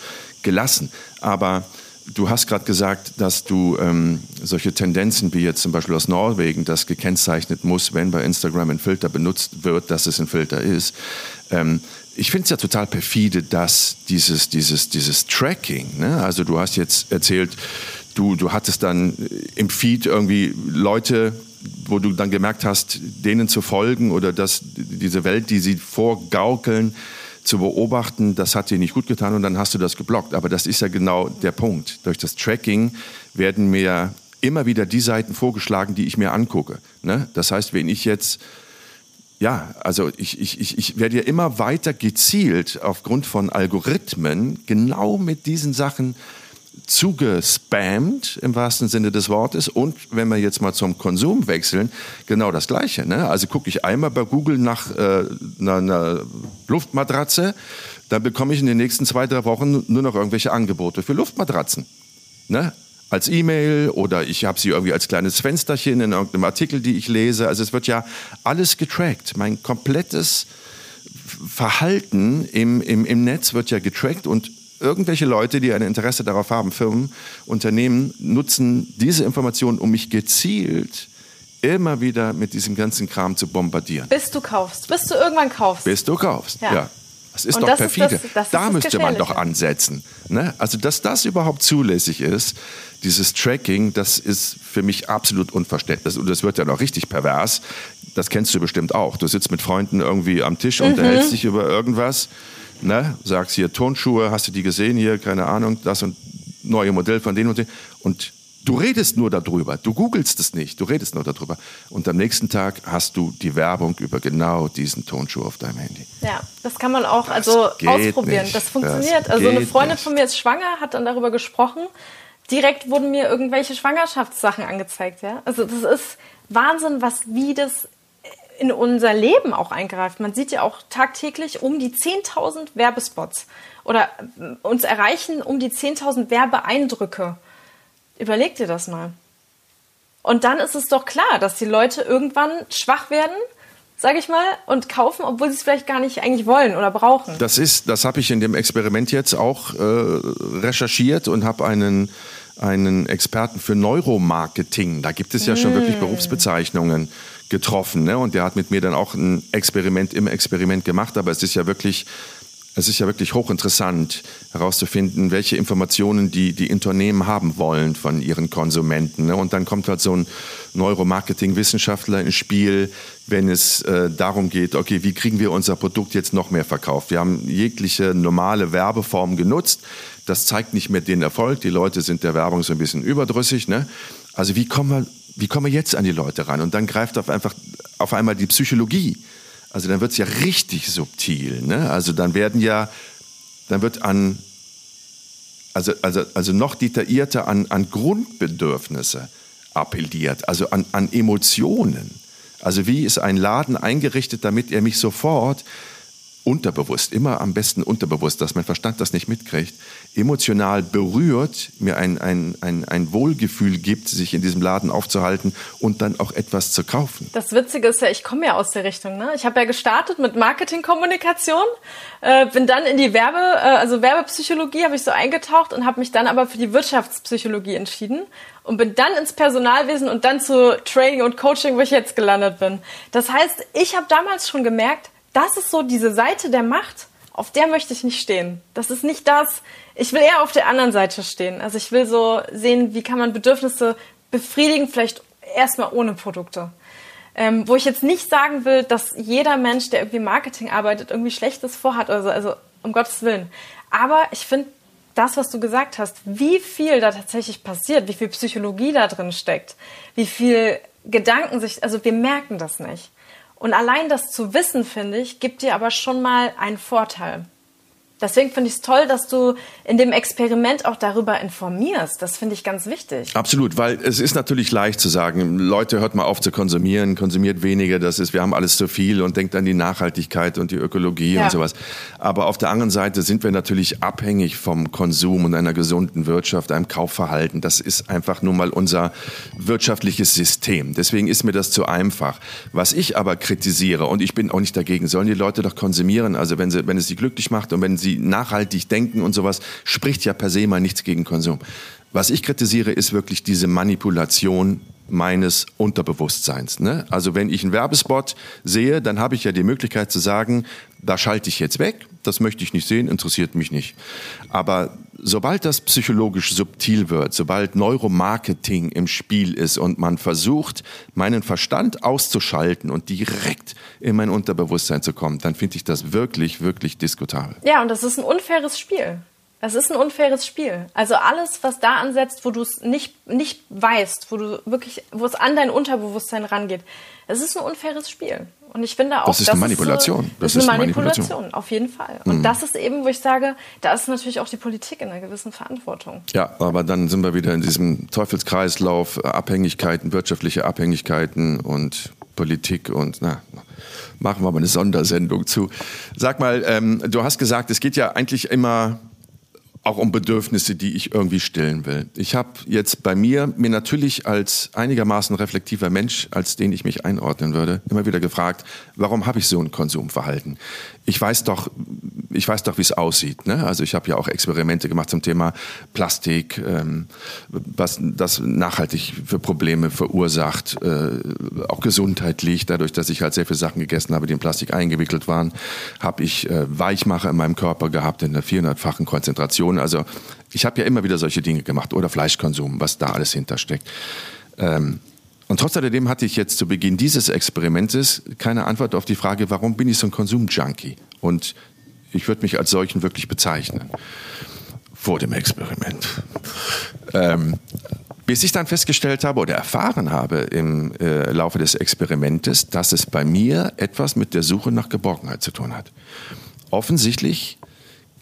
gelassen. Aber Du hast gerade gesagt, dass du ähm, solche Tendenzen wie jetzt zum Beispiel aus Norwegen, das gekennzeichnet muss, wenn bei Instagram ein Filter benutzt wird, dass es ein Filter ist. Ähm, ich finde es ja total perfide, dass dieses, dieses, dieses Tracking, ne? also du hast jetzt erzählt, du, du hattest dann im Feed irgendwie Leute, wo du dann gemerkt hast, denen zu folgen oder dass diese Welt, die sie vorgaukeln, zu beobachten, das hat dir nicht gut getan und dann hast du das geblockt. Aber das ist ja genau der Punkt. Durch das Tracking werden mir immer wieder die Seiten vorgeschlagen, die ich mir angucke. Ne? Das heißt, wenn ich jetzt ja, also ich, ich, ich, ich werde ja immer weiter gezielt aufgrund von Algorithmen genau mit diesen Sachen zugespammt im wahrsten Sinne des Wortes. Und wenn wir jetzt mal zum Konsum wechseln, genau das Gleiche. Ne? Also gucke ich einmal bei Google nach äh, einer, Luftmatratze, dann bekomme ich in den nächsten zwei, drei Wochen nur noch irgendwelche Angebote für Luftmatratzen. Ne? Als E-Mail oder ich habe sie irgendwie als kleines Fensterchen in irgendeinem Artikel, die ich lese. Also es wird ja alles getrackt. Mein komplettes Verhalten im, im, im Netz wird ja getrackt und irgendwelche Leute, die ein Interesse darauf haben, Firmen, Unternehmen, nutzen diese Informationen, um mich gezielt immer wieder mit diesem ganzen Kram zu bombardieren. Bis du kaufst, bis du irgendwann kaufst. Bis du kaufst, ja. ja. Das ist Und doch das perfide. Ist das, das da müsste man doch ansetzen. Ne? Also, dass das überhaupt zulässig ist, dieses Tracking, das ist für mich absolut unverständlich. Und das wird ja noch richtig pervers. Das kennst du bestimmt auch. Du sitzt mit Freunden irgendwie am Tisch, mhm. unterhältst dich über irgendwas ne, sagst hier Turnschuhe, hast du die gesehen hier, keine Ahnung, das und neue Modell von denen und denen. Und du redest nur darüber, du googelst es nicht, du redest nur darüber. Und am nächsten Tag hast du die Werbung über genau diesen Tonschuh auf deinem Handy. Ja, das kann man auch das also ausprobieren. Nicht. Das funktioniert. Das also eine Freundin nicht. von mir ist schwanger, hat dann darüber gesprochen. Direkt wurden mir irgendwelche Schwangerschaftssachen angezeigt, ja. Also das ist Wahnsinn, was wie das in unser Leben auch eingreift. Man sieht ja auch tagtäglich um die 10.000 Werbespots oder uns erreichen um die 10.000 Werbeeindrücke. Überleg dir das mal. Und dann ist es doch klar, dass die Leute irgendwann schwach werden, sage ich mal, und kaufen, obwohl sie es vielleicht gar nicht eigentlich wollen oder brauchen. Das ist, das habe ich in dem Experiment jetzt auch äh, recherchiert und habe einen einen Experten für Neuromarketing. Da gibt es ja schon wirklich mm. Berufsbezeichnungen getroffen. Ne? Und der hat mit mir dann auch ein Experiment im Experiment gemacht. Aber es ist ja wirklich, es ist ja wirklich hochinteressant herauszufinden, welche Informationen die, die Unternehmen haben wollen von ihren Konsumenten. Ne? Und dann kommt halt so ein Neuromarketing-Wissenschaftler ins Spiel, wenn es äh, darum geht, okay, wie kriegen wir unser Produkt jetzt noch mehr verkauft? Wir haben jegliche normale Werbeform genutzt. Das zeigt nicht mehr den Erfolg. Die Leute sind der Werbung so ein bisschen überdrüssig. Ne? Also wie kommen wir wie kommen wir jetzt an die Leute ran? Und dann greift auf einfach auf einmal die Psychologie. Also dann wird es ja richtig subtil. Ne? Also dann werden ja, dann wird an, also, also, also noch detaillierter an, an Grundbedürfnisse appelliert, also an, an Emotionen. Also wie ist ein Laden eingerichtet, damit er mich sofort unterbewusst, immer am besten unterbewusst, dass mein Verstand das nicht mitkriegt, emotional berührt, mir ein, ein, ein, ein Wohlgefühl gibt, sich in diesem Laden aufzuhalten und dann auch etwas zu kaufen. Das Witzige ist ja, ich komme ja aus der Richtung. Ne? Ich habe ja gestartet mit Marketingkommunikation, äh, bin dann in die Werbe, äh, also Werbepsychologie habe ich so eingetaucht und habe mich dann aber für die Wirtschaftspsychologie entschieden und bin dann ins Personalwesen und dann zu Training und Coaching, wo ich jetzt gelandet bin. Das heißt, ich habe damals schon gemerkt, das ist so diese Seite der Macht, auf der möchte ich nicht stehen. Das ist nicht das. Ich will eher auf der anderen Seite stehen. Also ich will so sehen, wie kann man Bedürfnisse befriedigen, vielleicht erstmal ohne Produkte. Ähm, wo ich jetzt nicht sagen will, dass jeder Mensch, der irgendwie Marketing arbeitet, irgendwie Schlechtes vorhat oder so. Also um Gottes Willen. Aber ich finde, das, was du gesagt hast, wie viel da tatsächlich passiert, wie viel Psychologie da drin steckt, wie viel Gedanken sich, also wir merken das nicht. Und allein das zu wissen, finde ich, gibt dir aber schon mal einen Vorteil. Deswegen finde ich es toll, dass du in dem Experiment auch darüber informierst. Das finde ich ganz wichtig. Absolut, weil es ist natürlich leicht zu sagen, Leute, hört mal auf zu konsumieren, konsumiert weniger, das ist, wir haben alles zu viel und denkt an die Nachhaltigkeit und die Ökologie ja. und sowas. Aber auf der anderen Seite sind wir natürlich abhängig vom Konsum und einer gesunden Wirtschaft, einem Kaufverhalten. Das ist einfach nun mal unser wirtschaftliches System. Deswegen ist mir das zu einfach. Was ich aber kritisiere, und ich bin auch nicht dagegen, sollen die Leute doch konsumieren. Also wenn, sie, wenn es sie glücklich macht und wenn sie nachhaltig denken und sowas, spricht ja per se mal nichts gegen Konsum. Was ich kritisiere, ist wirklich diese Manipulation meines Unterbewusstseins. Ne? Also wenn ich einen Werbespot sehe, dann habe ich ja die Möglichkeit zu sagen, da schalte ich jetzt weg, das möchte ich nicht sehen, interessiert mich nicht. Aber sobald das psychologisch subtil wird, sobald Neuromarketing im Spiel ist und man versucht, meinen Verstand auszuschalten und direkt in mein Unterbewusstsein zu kommen, dann finde ich das wirklich, wirklich diskutabel. Ja, und das ist ein unfaires Spiel. Das ist ein unfaires Spiel. Also alles, was da ansetzt, wo du es nicht, nicht weißt, wo du wirklich, wo es an dein Unterbewusstsein rangeht, es ist ein unfaires Spiel. Und ich finde auch, das ist eine Manipulation. Ist, das ist eine Manipulation, Manipulation, auf jeden Fall. Und mhm. das ist eben, wo ich sage, da ist natürlich auch die Politik in einer gewissen Verantwortung. Ja, aber dann sind wir wieder in diesem Teufelskreislauf, Abhängigkeiten, wirtschaftliche Abhängigkeiten und Politik und na, machen wir mal eine Sondersendung zu. Sag mal, ähm, du hast gesagt, es geht ja eigentlich immer auch um Bedürfnisse, die ich irgendwie stillen will. Ich habe jetzt bei mir mir natürlich als einigermaßen reflektiver Mensch, als den ich mich einordnen würde, immer wieder gefragt, warum habe ich so ein Konsumverhalten? Ich weiß doch, ich weiß doch, wie es aussieht. Ne? Also ich habe ja auch Experimente gemacht zum Thema Plastik, ähm, was das nachhaltig für Probleme verursacht, äh, auch gesundheitlich, dadurch, dass ich halt sehr viele Sachen gegessen habe, die in Plastik eingewickelt waren, habe ich äh, Weichmacher in meinem Körper gehabt in der 400-fachen Konzentration Produktion. Also ich habe ja immer wieder solche Dinge gemacht oder Fleischkonsum, was da alles hintersteckt. Ähm, und trotz alledem hatte ich jetzt zu Beginn dieses Experimentes keine Antwort auf die Frage, warum bin ich so ein Konsumjunkie? Und ich würde mich als solchen wirklich bezeichnen. Vor dem Experiment. Ähm, bis ich dann festgestellt habe oder erfahren habe im äh, Laufe des Experimentes, dass es bei mir etwas mit der Suche nach Geborgenheit zu tun hat. Offensichtlich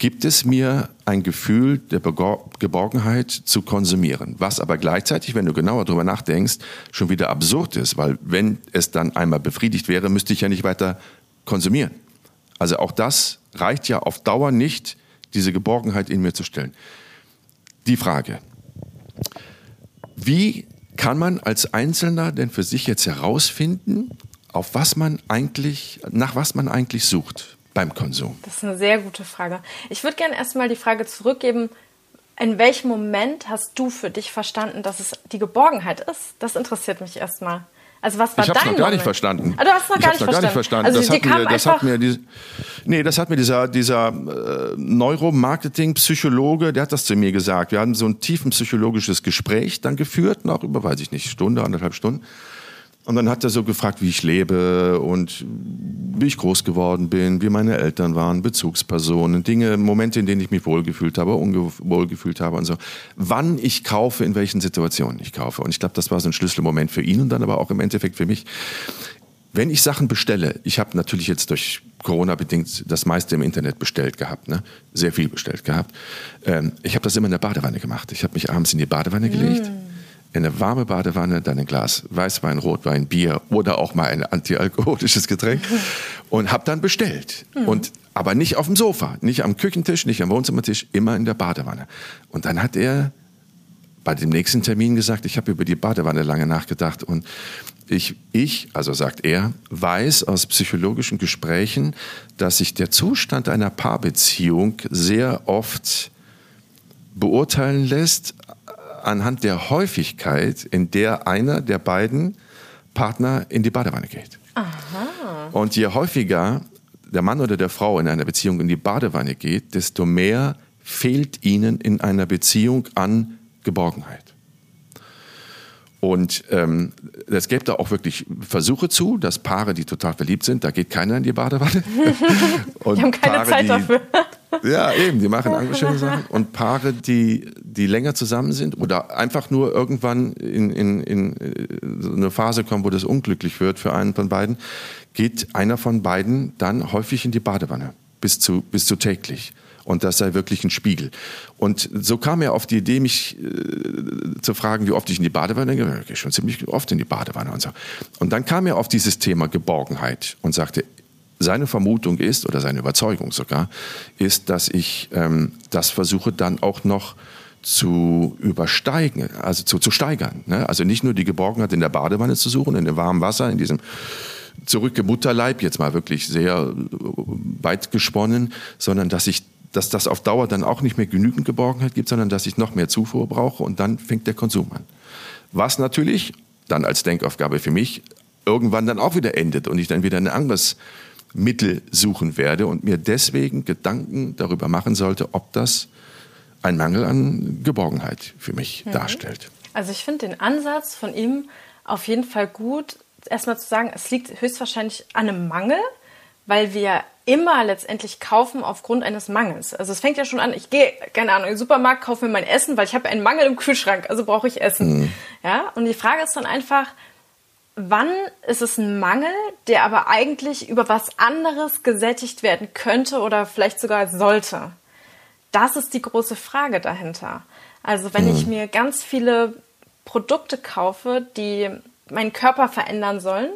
gibt es mir ein Gefühl der Geborgenheit zu konsumieren. Was aber gleichzeitig, wenn du genauer darüber nachdenkst, schon wieder absurd ist, weil wenn es dann einmal befriedigt wäre, müsste ich ja nicht weiter konsumieren. Also auch das reicht ja auf Dauer nicht, diese Geborgenheit in mir zu stellen. Die Frage, wie kann man als Einzelner denn für sich jetzt herausfinden, auf was man eigentlich, nach was man eigentlich sucht? Beim Konsum? Das ist eine sehr gute Frage. Ich würde gerne erstmal die Frage zurückgeben, in welchem Moment hast du für dich verstanden, dass es die Geborgenheit ist? Das interessiert mich erstmal. Also was war ich habe es noch gar nicht verstanden. Ah, du hast noch gar, nicht noch gar nicht verstanden. Also das, hat mir, das hat mir, die, nee, das hat mir dieser, dieser äh, Neuromarketing-Psychologe, der hat das zu mir gesagt. Wir hatten so ein tiefen psychologisches Gespräch dann geführt, noch über, weiß ich nicht, Stunde, anderthalb Stunden. Und dann hat er so gefragt, wie ich lebe und wie ich groß geworden bin, wie meine Eltern waren, Bezugspersonen, Dinge, Momente, in denen ich mich wohlgefühlt habe, unwohl gefühlt habe und so. Wann ich kaufe, in welchen Situationen ich kaufe. Und ich glaube, das war so ein Schlüsselmoment für ihn und dann aber auch im Endeffekt für mich. Wenn ich Sachen bestelle, ich habe natürlich jetzt durch Corona bedingt das meiste im Internet bestellt gehabt, ne? sehr viel bestellt gehabt. Ähm, ich habe das immer in der Badewanne gemacht. Ich habe mich abends in die Badewanne gelegt. Mm in eine warme Badewanne, dann ein Glas Weißwein, Rotwein, Bier oder auch mal ein antialkoholisches Getränk und habe dann bestellt. Mhm. Und aber nicht auf dem Sofa, nicht am Küchentisch, nicht am Wohnzimmertisch, immer in der Badewanne. Und dann hat er bei dem nächsten Termin gesagt, ich habe über die Badewanne lange nachgedacht und ich, ich, also sagt er, weiß aus psychologischen Gesprächen, dass sich der Zustand einer Paarbeziehung sehr oft beurteilen lässt anhand der Häufigkeit, in der einer der beiden Partner in die Badewanne geht. Aha. Und je häufiger der Mann oder der Frau in einer Beziehung in die Badewanne geht, desto mehr fehlt ihnen in einer Beziehung an Geborgenheit. Und ähm, es gäbe da auch wirklich Versuche zu, dass Paare, die total verliebt sind, da geht keiner in die Badewanne. Und die haben keine Paare, Zeit dafür. Ja, eben, die machen andere schöne Sachen. Und Paare, die, die länger zusammen sind oder einfach nur irgendwann in, in, in äh, so eine Phase kommen, wo das unglücklich wird für einen von beiden, geht einer von beiden dann häufig in die Badewanne, bis zu, bis zu täglich und das sei wirklich ein Spiegel. Und so kam er auf die Idee, mich äh, zu fragen, wie oft ich in die Badewanne gehe. Ich gehe schon ziemlich oft in die Badewanne und so. Und dann kam er auf dieses Thema Geborgenheit und sagte, seine Vermutung ist, oder seine Überzeugung sogar, ist, dass ich ähm, das versuche dann auch noch zu übersteigen, also zu, zu steigern. Ne? Also nicht nur die Geborgenheit in der Badewanne zu suchen, in dem warmen Wasser, in diesem zurück Mutterleib, jetzt mal wirklich sehr weit gesponnen, sondern dass ich dass das auf Dauer dann auch nicht mehr genügend Geborgenheit gibt, sondern dass ich noch mehr Zufuhr brauche und dann fängt der Konsum an. Was natürlich dann als Denkaufgabe für mich irgendwann dann auch wieder endet und ich dann wieder ein anderes Mittel suchen werde und mir deswegen Gedanken darüber machen sollte, ob das ein Mangel an Geborgenheit für mich mhm. darstellt. Also ich finde den Ansatz von ihm auf jeden Fall gut, erstmal zu sagen, es liegt höchstwahrscheinlich an einem Mangel, weil wir immer letztendlich kaufen aufgrund eines Mangels. Also es fängt ja schon an, ich gehe, keine Ahnung, in den Supermarkt, kaufe mir mein Essen, weil ich habe einen Mangel im Kühlschrank, also brauche ich Essen. Mhm. Ja, und die Frage ist dann einfach, wann ist es ein Mangel, der aber eigentlich über was anderes gesättigt werden könnte oder vielleicht sogar sollte? Das ist die große Frage dahinter. Also wenn mhm. ich mir ganz viele Produkte kaufe, die meinen Körper verändern sollen,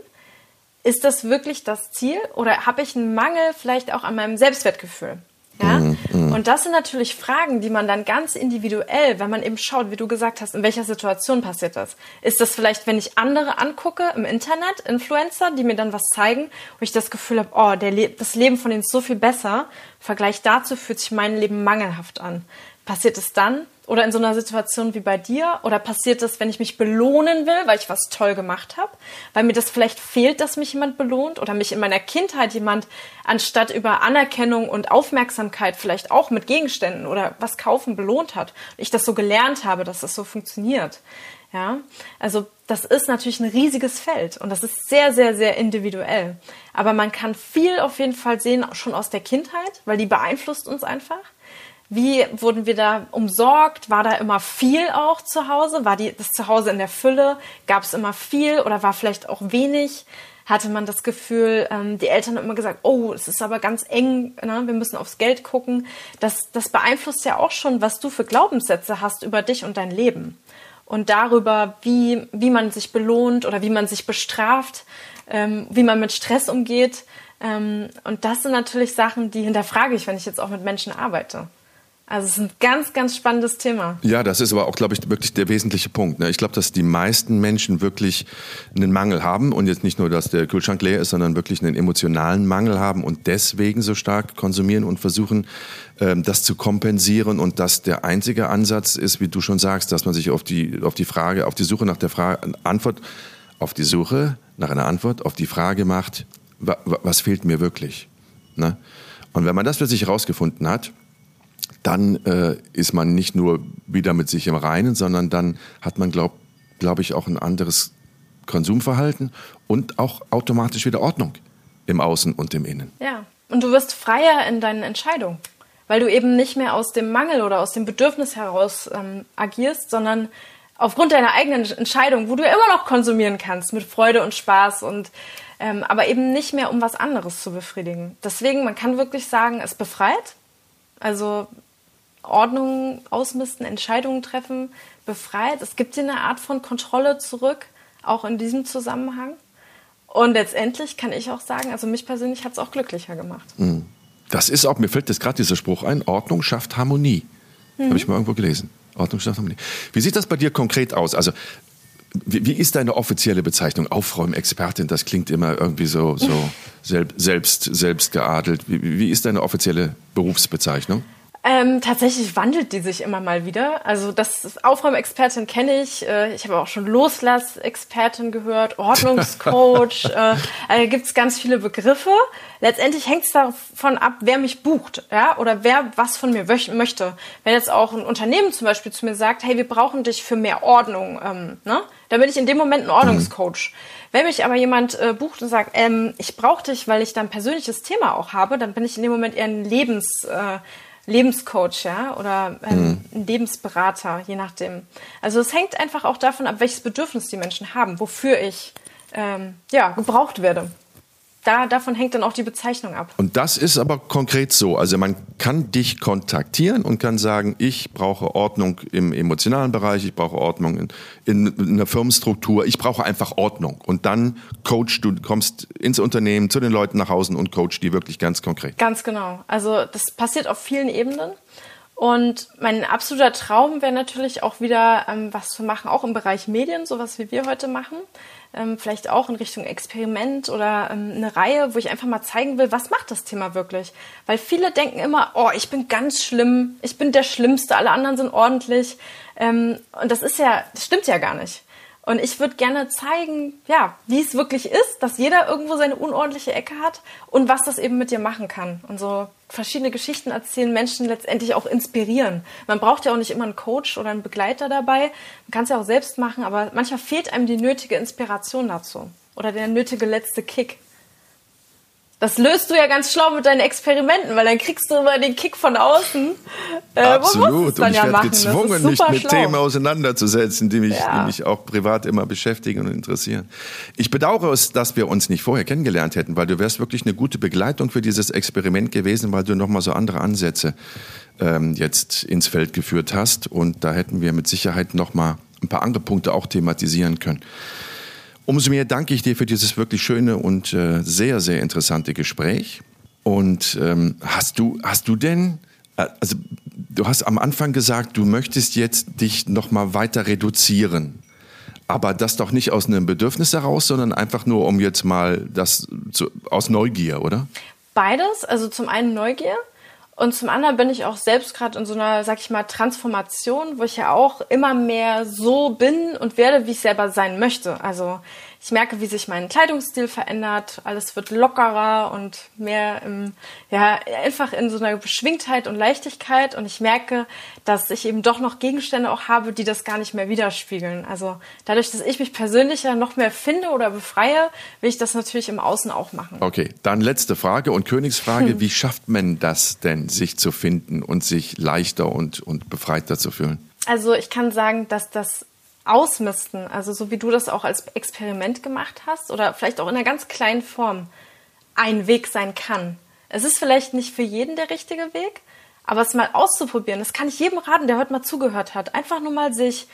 ist das wirklich das Ziel oder habe ich einen Mangel vielleicht auch an meinem Selbstwertgefühl? Ja? Mm. Und das sind natürlich Fragen, die man dann ganz individuell, wenn man eben schaut, wie du gesagt hast, in welcher Situation passiert das? Ist das vielleicht, wenn ich andere angucke im Internet, Influencer, die mir dann was zeigen, wo ich das Gefühl habe, oh, Le das Leben von denen ist so viel besser, im Vergleich dazu fühlt sich mein Leben mangelhaft an. Passiert es dann? Oder in so einer Situation wie bei dir? Oder passiert das, wenn ich mich belohnen will, weil ich was toll gemacht habe? Weil mir das vielleicht fehlt, dass mich jemand belohnt? Oder mich in meiner Kindheit jemand anstatt über Anerkennung und Aufmerksamkeit vielleicht auch mit Gegenständen oder was kaufen belohnt hat? Ich das so gelernt habe, dass das so funktioniert. Ja, also das ist natürlich ein riesiges Feld und das ist sehr, sehr, sehr individuell. Aber man kann viel auf jeden Fall sehen, schon aus der Kindheit, weil die beeinflusst uns einfach. Wie wurden wir da umsorgt? War da immer viel auch zu Hause? War die, das Zuhause in der Fülle? Gab es immer viel oder war vielleicht auch wenig? Hatte man das Gefühl, ähm, die Eltern haben immer gesagt, oh, es ist aber ganz eng, ne? wir müssen aufs Geld gucken. Das, das beeinflusst ja auch schon, was du für Glaubenssätze hast über dich und dein Leben. Und darüber, wie, wie man sich belohnt oder wie man sich bestraft, ähm, wie man mit Stress umgeht. Ähm, und das sind natürlich Sachen, die hinterfrage ich, wenn ich jetzt auch mit Menschen arbeite. Also es ist ein ganz, ganz spannendes Thema. Ja, das ist aber auch, glaube ich, wirklich der wesentliche Punkt. Ne? Ich glaube, dass die meisten Menschen wirklich einen Mangel haben und jetzt nicht nur, dass der Kühlschrank leer ist, sondern wirklich einen emotionalen Mangel haben und deswegen so stark konsumieren und versuchen, ähm, das zu kompensieren und dass der einzige Ansatz ist, wie du schon sagst, dass man sich auf die, auf die Frage, auf die Suche nach der Frage, Antwort, auf die Suche nach einer Antwort, auf die Frage macht, was fehlt mir wirklich? Ne? Und wenn man das für sich herausgefunden hat, dann äh, ist man nicht nur wieder mit sich im Reinen, sondern dann hat man, glaube glaub ich, auch ein anderes Konsumverhalten und auch automatisch wieder Ordnung im Außen und im Innen. Ja, und du wirst freier in deinen Entscheidungen, weil du eben nicht mehr aus dem Mangel oder aus dem Bedürfnis heraus ähm, agierst, sondern aufgrund deiner eigenen Entscheidung, wo du immer noch konsumieren kannst mit Freude und Spaß und ähm, aber eben nicht mehr um was anderes zu befriedigen. Deswegen, man kann wirklich sagen, es befreit. Also Ordnung ausmisten, Entscheidungen treffen, befreit. Es gibt dir eine Art von Kontrolle zurück, auch in diesem Zusammenhang. Und letztendlich kann ich auch sagen, also mich persönlich hat es auch glücklicher gemacht. Hm. Das ist auch, mir fällt jetzt gerade dieser Spruch ein, Ordnung schafft Harmonie. Mhm. Habe ich mal irgendwo gelesen. Ordnung schafft Harmonie. Wie sieht das bei dir konkret aus? Also wie, wie, ist deine offizielle Bezeichnung? Aufräumexpertin, das klingt immer irgendwie so, so selbst, selbst geadelt. Wie, wie ist deine offizielle Berufsbezeichnung? Ähm, tatsächlich wandelt die sich immer mal wieder. Also das Aufräumexpertin kenne ich. Äh, ich habe auch schon Loslassexpertin gehört, Ordnungscoach. äh, also gibt es ganz viele Begriffe. Letztendlich hängt es davon ab, wer mich bucht, ja, oder wer was von mir möchte. Wenn jetzt auch ein Unternehmen zum Beispiel zu mir sagt, hey, wir brauchen dich für mehr Ordnung, ähm, ne? dann bin ich in dem Moment ein Ordnungscoach. Wenn mich aber jemand äh, bucht und sagt, ähm, ich brauche dich, weil ich da ein persönliches Thema auch habe, dann bin ich in dem Moment eher ein Lebens äh, Lebenscoach, ja, oder ähm, mhm. ein Lebensberater, je nachdem. Also es hängt einfach auch davon ab, welches Bedürfnis die Menschen haben, wofür ich ähm, ja gebraucht werde da, davon hängt dann auch die Bezeichnung ab. Und das ist aber konkret so. Also man kann dich kontaktieren und kann sagen, ich brauche Ordnung im emotionalen Bereich, ich brauche Ordnung in, in, in einer Firmenstruktur, ich brauche einfach Ordnung. Und dann coach du, kommst ins Unternehmen, zu den Leuten nach Hause und coach die wirklich ganz konkret. Ganz genau. Also das passiert auf vielen Ebenen. Und mein absoluter Traum wäre natürlich auch wieder ähm, was zu machen, auch im Bereich Medien, sowas wie wir heute machen ähm, vielleicht auch in Richtung Experiment oder ähm, eine Reihe, wo ich einfach mal zeigen will, was macht das Thema wirklich. Weil viele denken immer, oh, ich bin ganz schlimm, ich bin der Schlimmste, alle anderen sind ordentlich. Ähm, und das ist ja, das stimmt ja gar nicht. Und ich würde gerne zeigen, ja, wie es wirklich ist, dass jeder irgendwo seine unordentliche Ecke hat und was das eben mit dir machen kann. Und so verschiedene Geschichten erzählen, Menschen letztendlich auch inspirieren. Man braucht ja auch nicht immer einen Coach oder einen Begleiter dabei. Man kann es ja auch selbst machen, aber manchmal fehlt einem die nötige Inspiration dazu oder der nötige letzte Kick. Das löst du ja ganz schlau mit deinen Experimenten, weil dann kriegst du immer den Kick von außen. Äh, Absolut. Und ich ja werde machen. gezwungen, mich mit schlau. Themen auseinanderzusetzen, die mich, ja. die mich auch privat immer beschäftigen und interessieren. Ich bedauere es, dass wir uns nicht vorher kennengelernt hätten, weil du wärst wirklich eine gute Begleitung für dieses Experiment gewesen, weil du nochmal so andere Ansätze ähm, jetzt ins Feld geführt hast. Und da hätten wir mit Sicherheit nochmal ein paar andere Punkte auch thematisieren können. Umso mehr danke ich dir für dieses wirklich schöne und äh, sehr, sehr interessante Gespräch. Und ähm, hast du, hast du denn, äh, also du hast am Anfang gesagt, du möchtest jetzt dich noch mal weiter reduzieren. Aber das doch nicht aus einem Bedürfnis heraus, sondern einfach nur, um jetzt mal das zu, aus Neugier, oder? Beides. Also zum einen Neugier. Und zum anderen bin ich auch selbst gerade in so einer, sag ich mal, Transformation, wo ich ja auch immer mehr so bin und werde, wie ich selber sein möchte. Also ich merke, wie sich mein Kleidungsstil verändert. Alles wird lockerer und mehr im, ja, einfach in so einer Beschwingtheit und Leichtigkeit. Und ich merke, dass ich eben doch noch Gegenstände auch habe, die das gar nicht mehr widerspiegeln. Also dadurch, dass ich mich persönlich ja noch mehr finde oder befreie, will ich das natürlich im Außen auch machen. Okay, dann letzte Frage und Königsfrage. Hm. Wie schafft man das denn, sich zu finden und sich leichter und, und befreiter zu fühlen? Also ich kann sagen, dass das ausmisten, also so wie du das auch als Experiment gemacht hast oder vielleicht auch in einer ganz kleinen Form, ein Weg sein kann. Es ist vielleicht nicht für jeden der richtige Weg, aber es mal auszuprobieren, das kann ich jedem raten, der heute mal zugehört hat. Einfach nur mal sich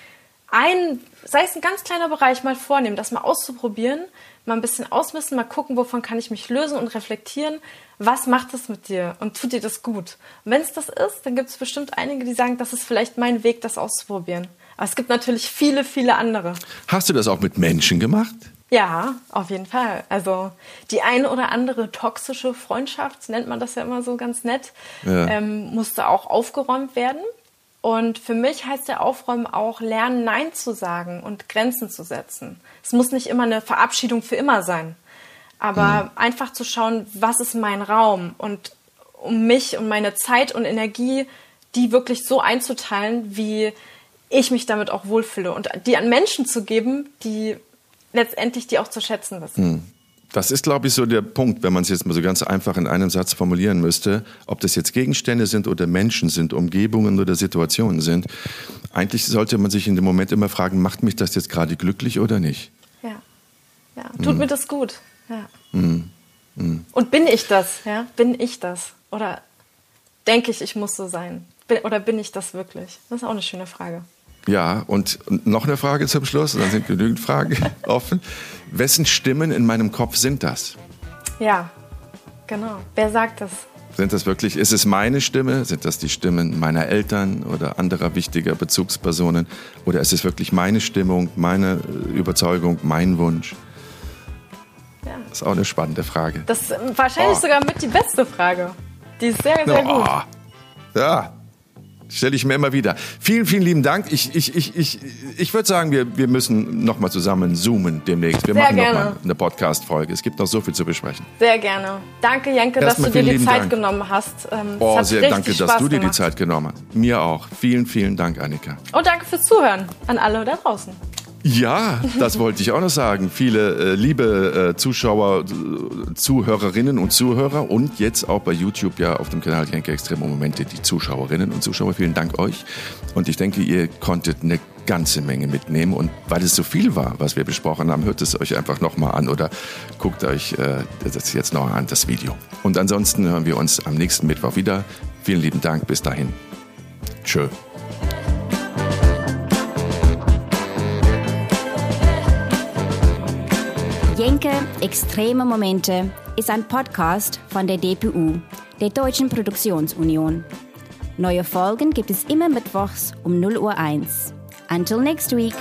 ein, sei es ein ganz kleiner Bereich, mal vornehmen, das mal auszuprobieren, mal ein bisschen ausmisten, mal gucken, wovon kann ich mich lösen und reflektieren, was macht es mit dir und tut dir das gut. Und wenn es das ist, dann gibt es bestimmt einige, die sagen, das ist vielleicht mein Weg, das auszuprobieren. Aber es gibt natürlich viele, viele andere. Hast du das auch mit Menschen gemacht? Ja, auf jeden Fall. Also die eine oder andere toxische Freundschaft, nennt man das ja immer so ganz nett, ja. ähm, musste auch aufgeräumt werden. Und für mich heißt der Aufräumen auch lernen, Nein zu sagen und Grenzen zu setzen. Es muss nicht immer eine Verabschiedung für immer sein, aber mhm. einfach zu schauen, was ist mein Raum und um mich und meine Zeit und Energie, die wirklich so einzuteilen, wie ich mich damit auch wohlfühle und die an Menschen zu geben, die letztendlich die auch zu schätzen wissen. Hm. Das ist, glaube ich, so der Punkt, wenn man es jetzt mal so ganz einfach in einem Satz formulieren müsste, ob das jetzt Gegenstände sind oder Menschen sind, Umgebungen oder Situationen sind. Eigentlich sollte man sich in dem Moment immer fragen, macht mich das jetzt gerade glücklich oder nicht? Ja, ja. tut hm. mir das gut. Ja. Hm. hm. Und bin ich das? Ja? Bin ich das? Oder denke ich, ich muss so sein? Bin, oder bin ich das wirklich? Das ist auch eine schöne Frage. Ja, und noch eine Frage zum Schluss, dann sind genügend Fragen offen. Wessen Stimmen in meinem Kopf sind das? Ja, genau. Wer sagt das? Sind das wirklich, ist es meine Stimme? Sind das die Stimmen meiner Eltern oder anderer wichtiger Bezugspersonen? Oder ist es wirklich meine Stimmung, meine Überzeugung, mein Wunsch? Ja. Das ist auch eine spannende Frage. Das ist wahrscheinlich oh. sogar mit die beste Frage. Die ist sehr, sehr oh. gut. Ja, Stelle ich mir immer wieder. Vielen, vielen lieben Dank. Ich, ich, ich, ich, ich würde sagen, wir, wir müssen nochmal zusammen zoomen demnächst. Wir Sehr machen nochmal eine Podcast-Folge. Es gibt noch so viel zu besprechen. Sehr gerne. Danke, Jenke, dass du dir die Zeit Dank. genommen hast. Ähm, oh, sehr danke, Spaß dass du dir gemacht. die Zeit genommen hast. Mir auch. Vielen, vielen Dank, Annika. Und danke fürs Zuhören an alle da draußen. Ja, das wollte ich auch noch sagen. Viele äh, liebe äh, Zuschauer, Zuhörerinnen und Zuhörer und jetzt auch bei YouTube ja auf dem Kanal Jenke Extreme Momente die Zuschauerinnen und Zuschauer. Vielen Dank euch. Und ich denke, ihr konntet eine ganze Menge mitnehmen. Und weil es so viel war, was wir besprochen haben, hört es euch einfach nochmal an oder guckt euch äh, das jetzt noch an, das Video. Und ansonsten hören wir uns am nächsten Mittwoch wieder. Vielen lieben Dank. Bis dahin. Tschö. Jenke Extreme Momente ist ein Podcast von der DPU, der Deutschen Produktionsunion. Neue Folgen gibt es immer mittwochs um 0 Uhr 1. Until next week.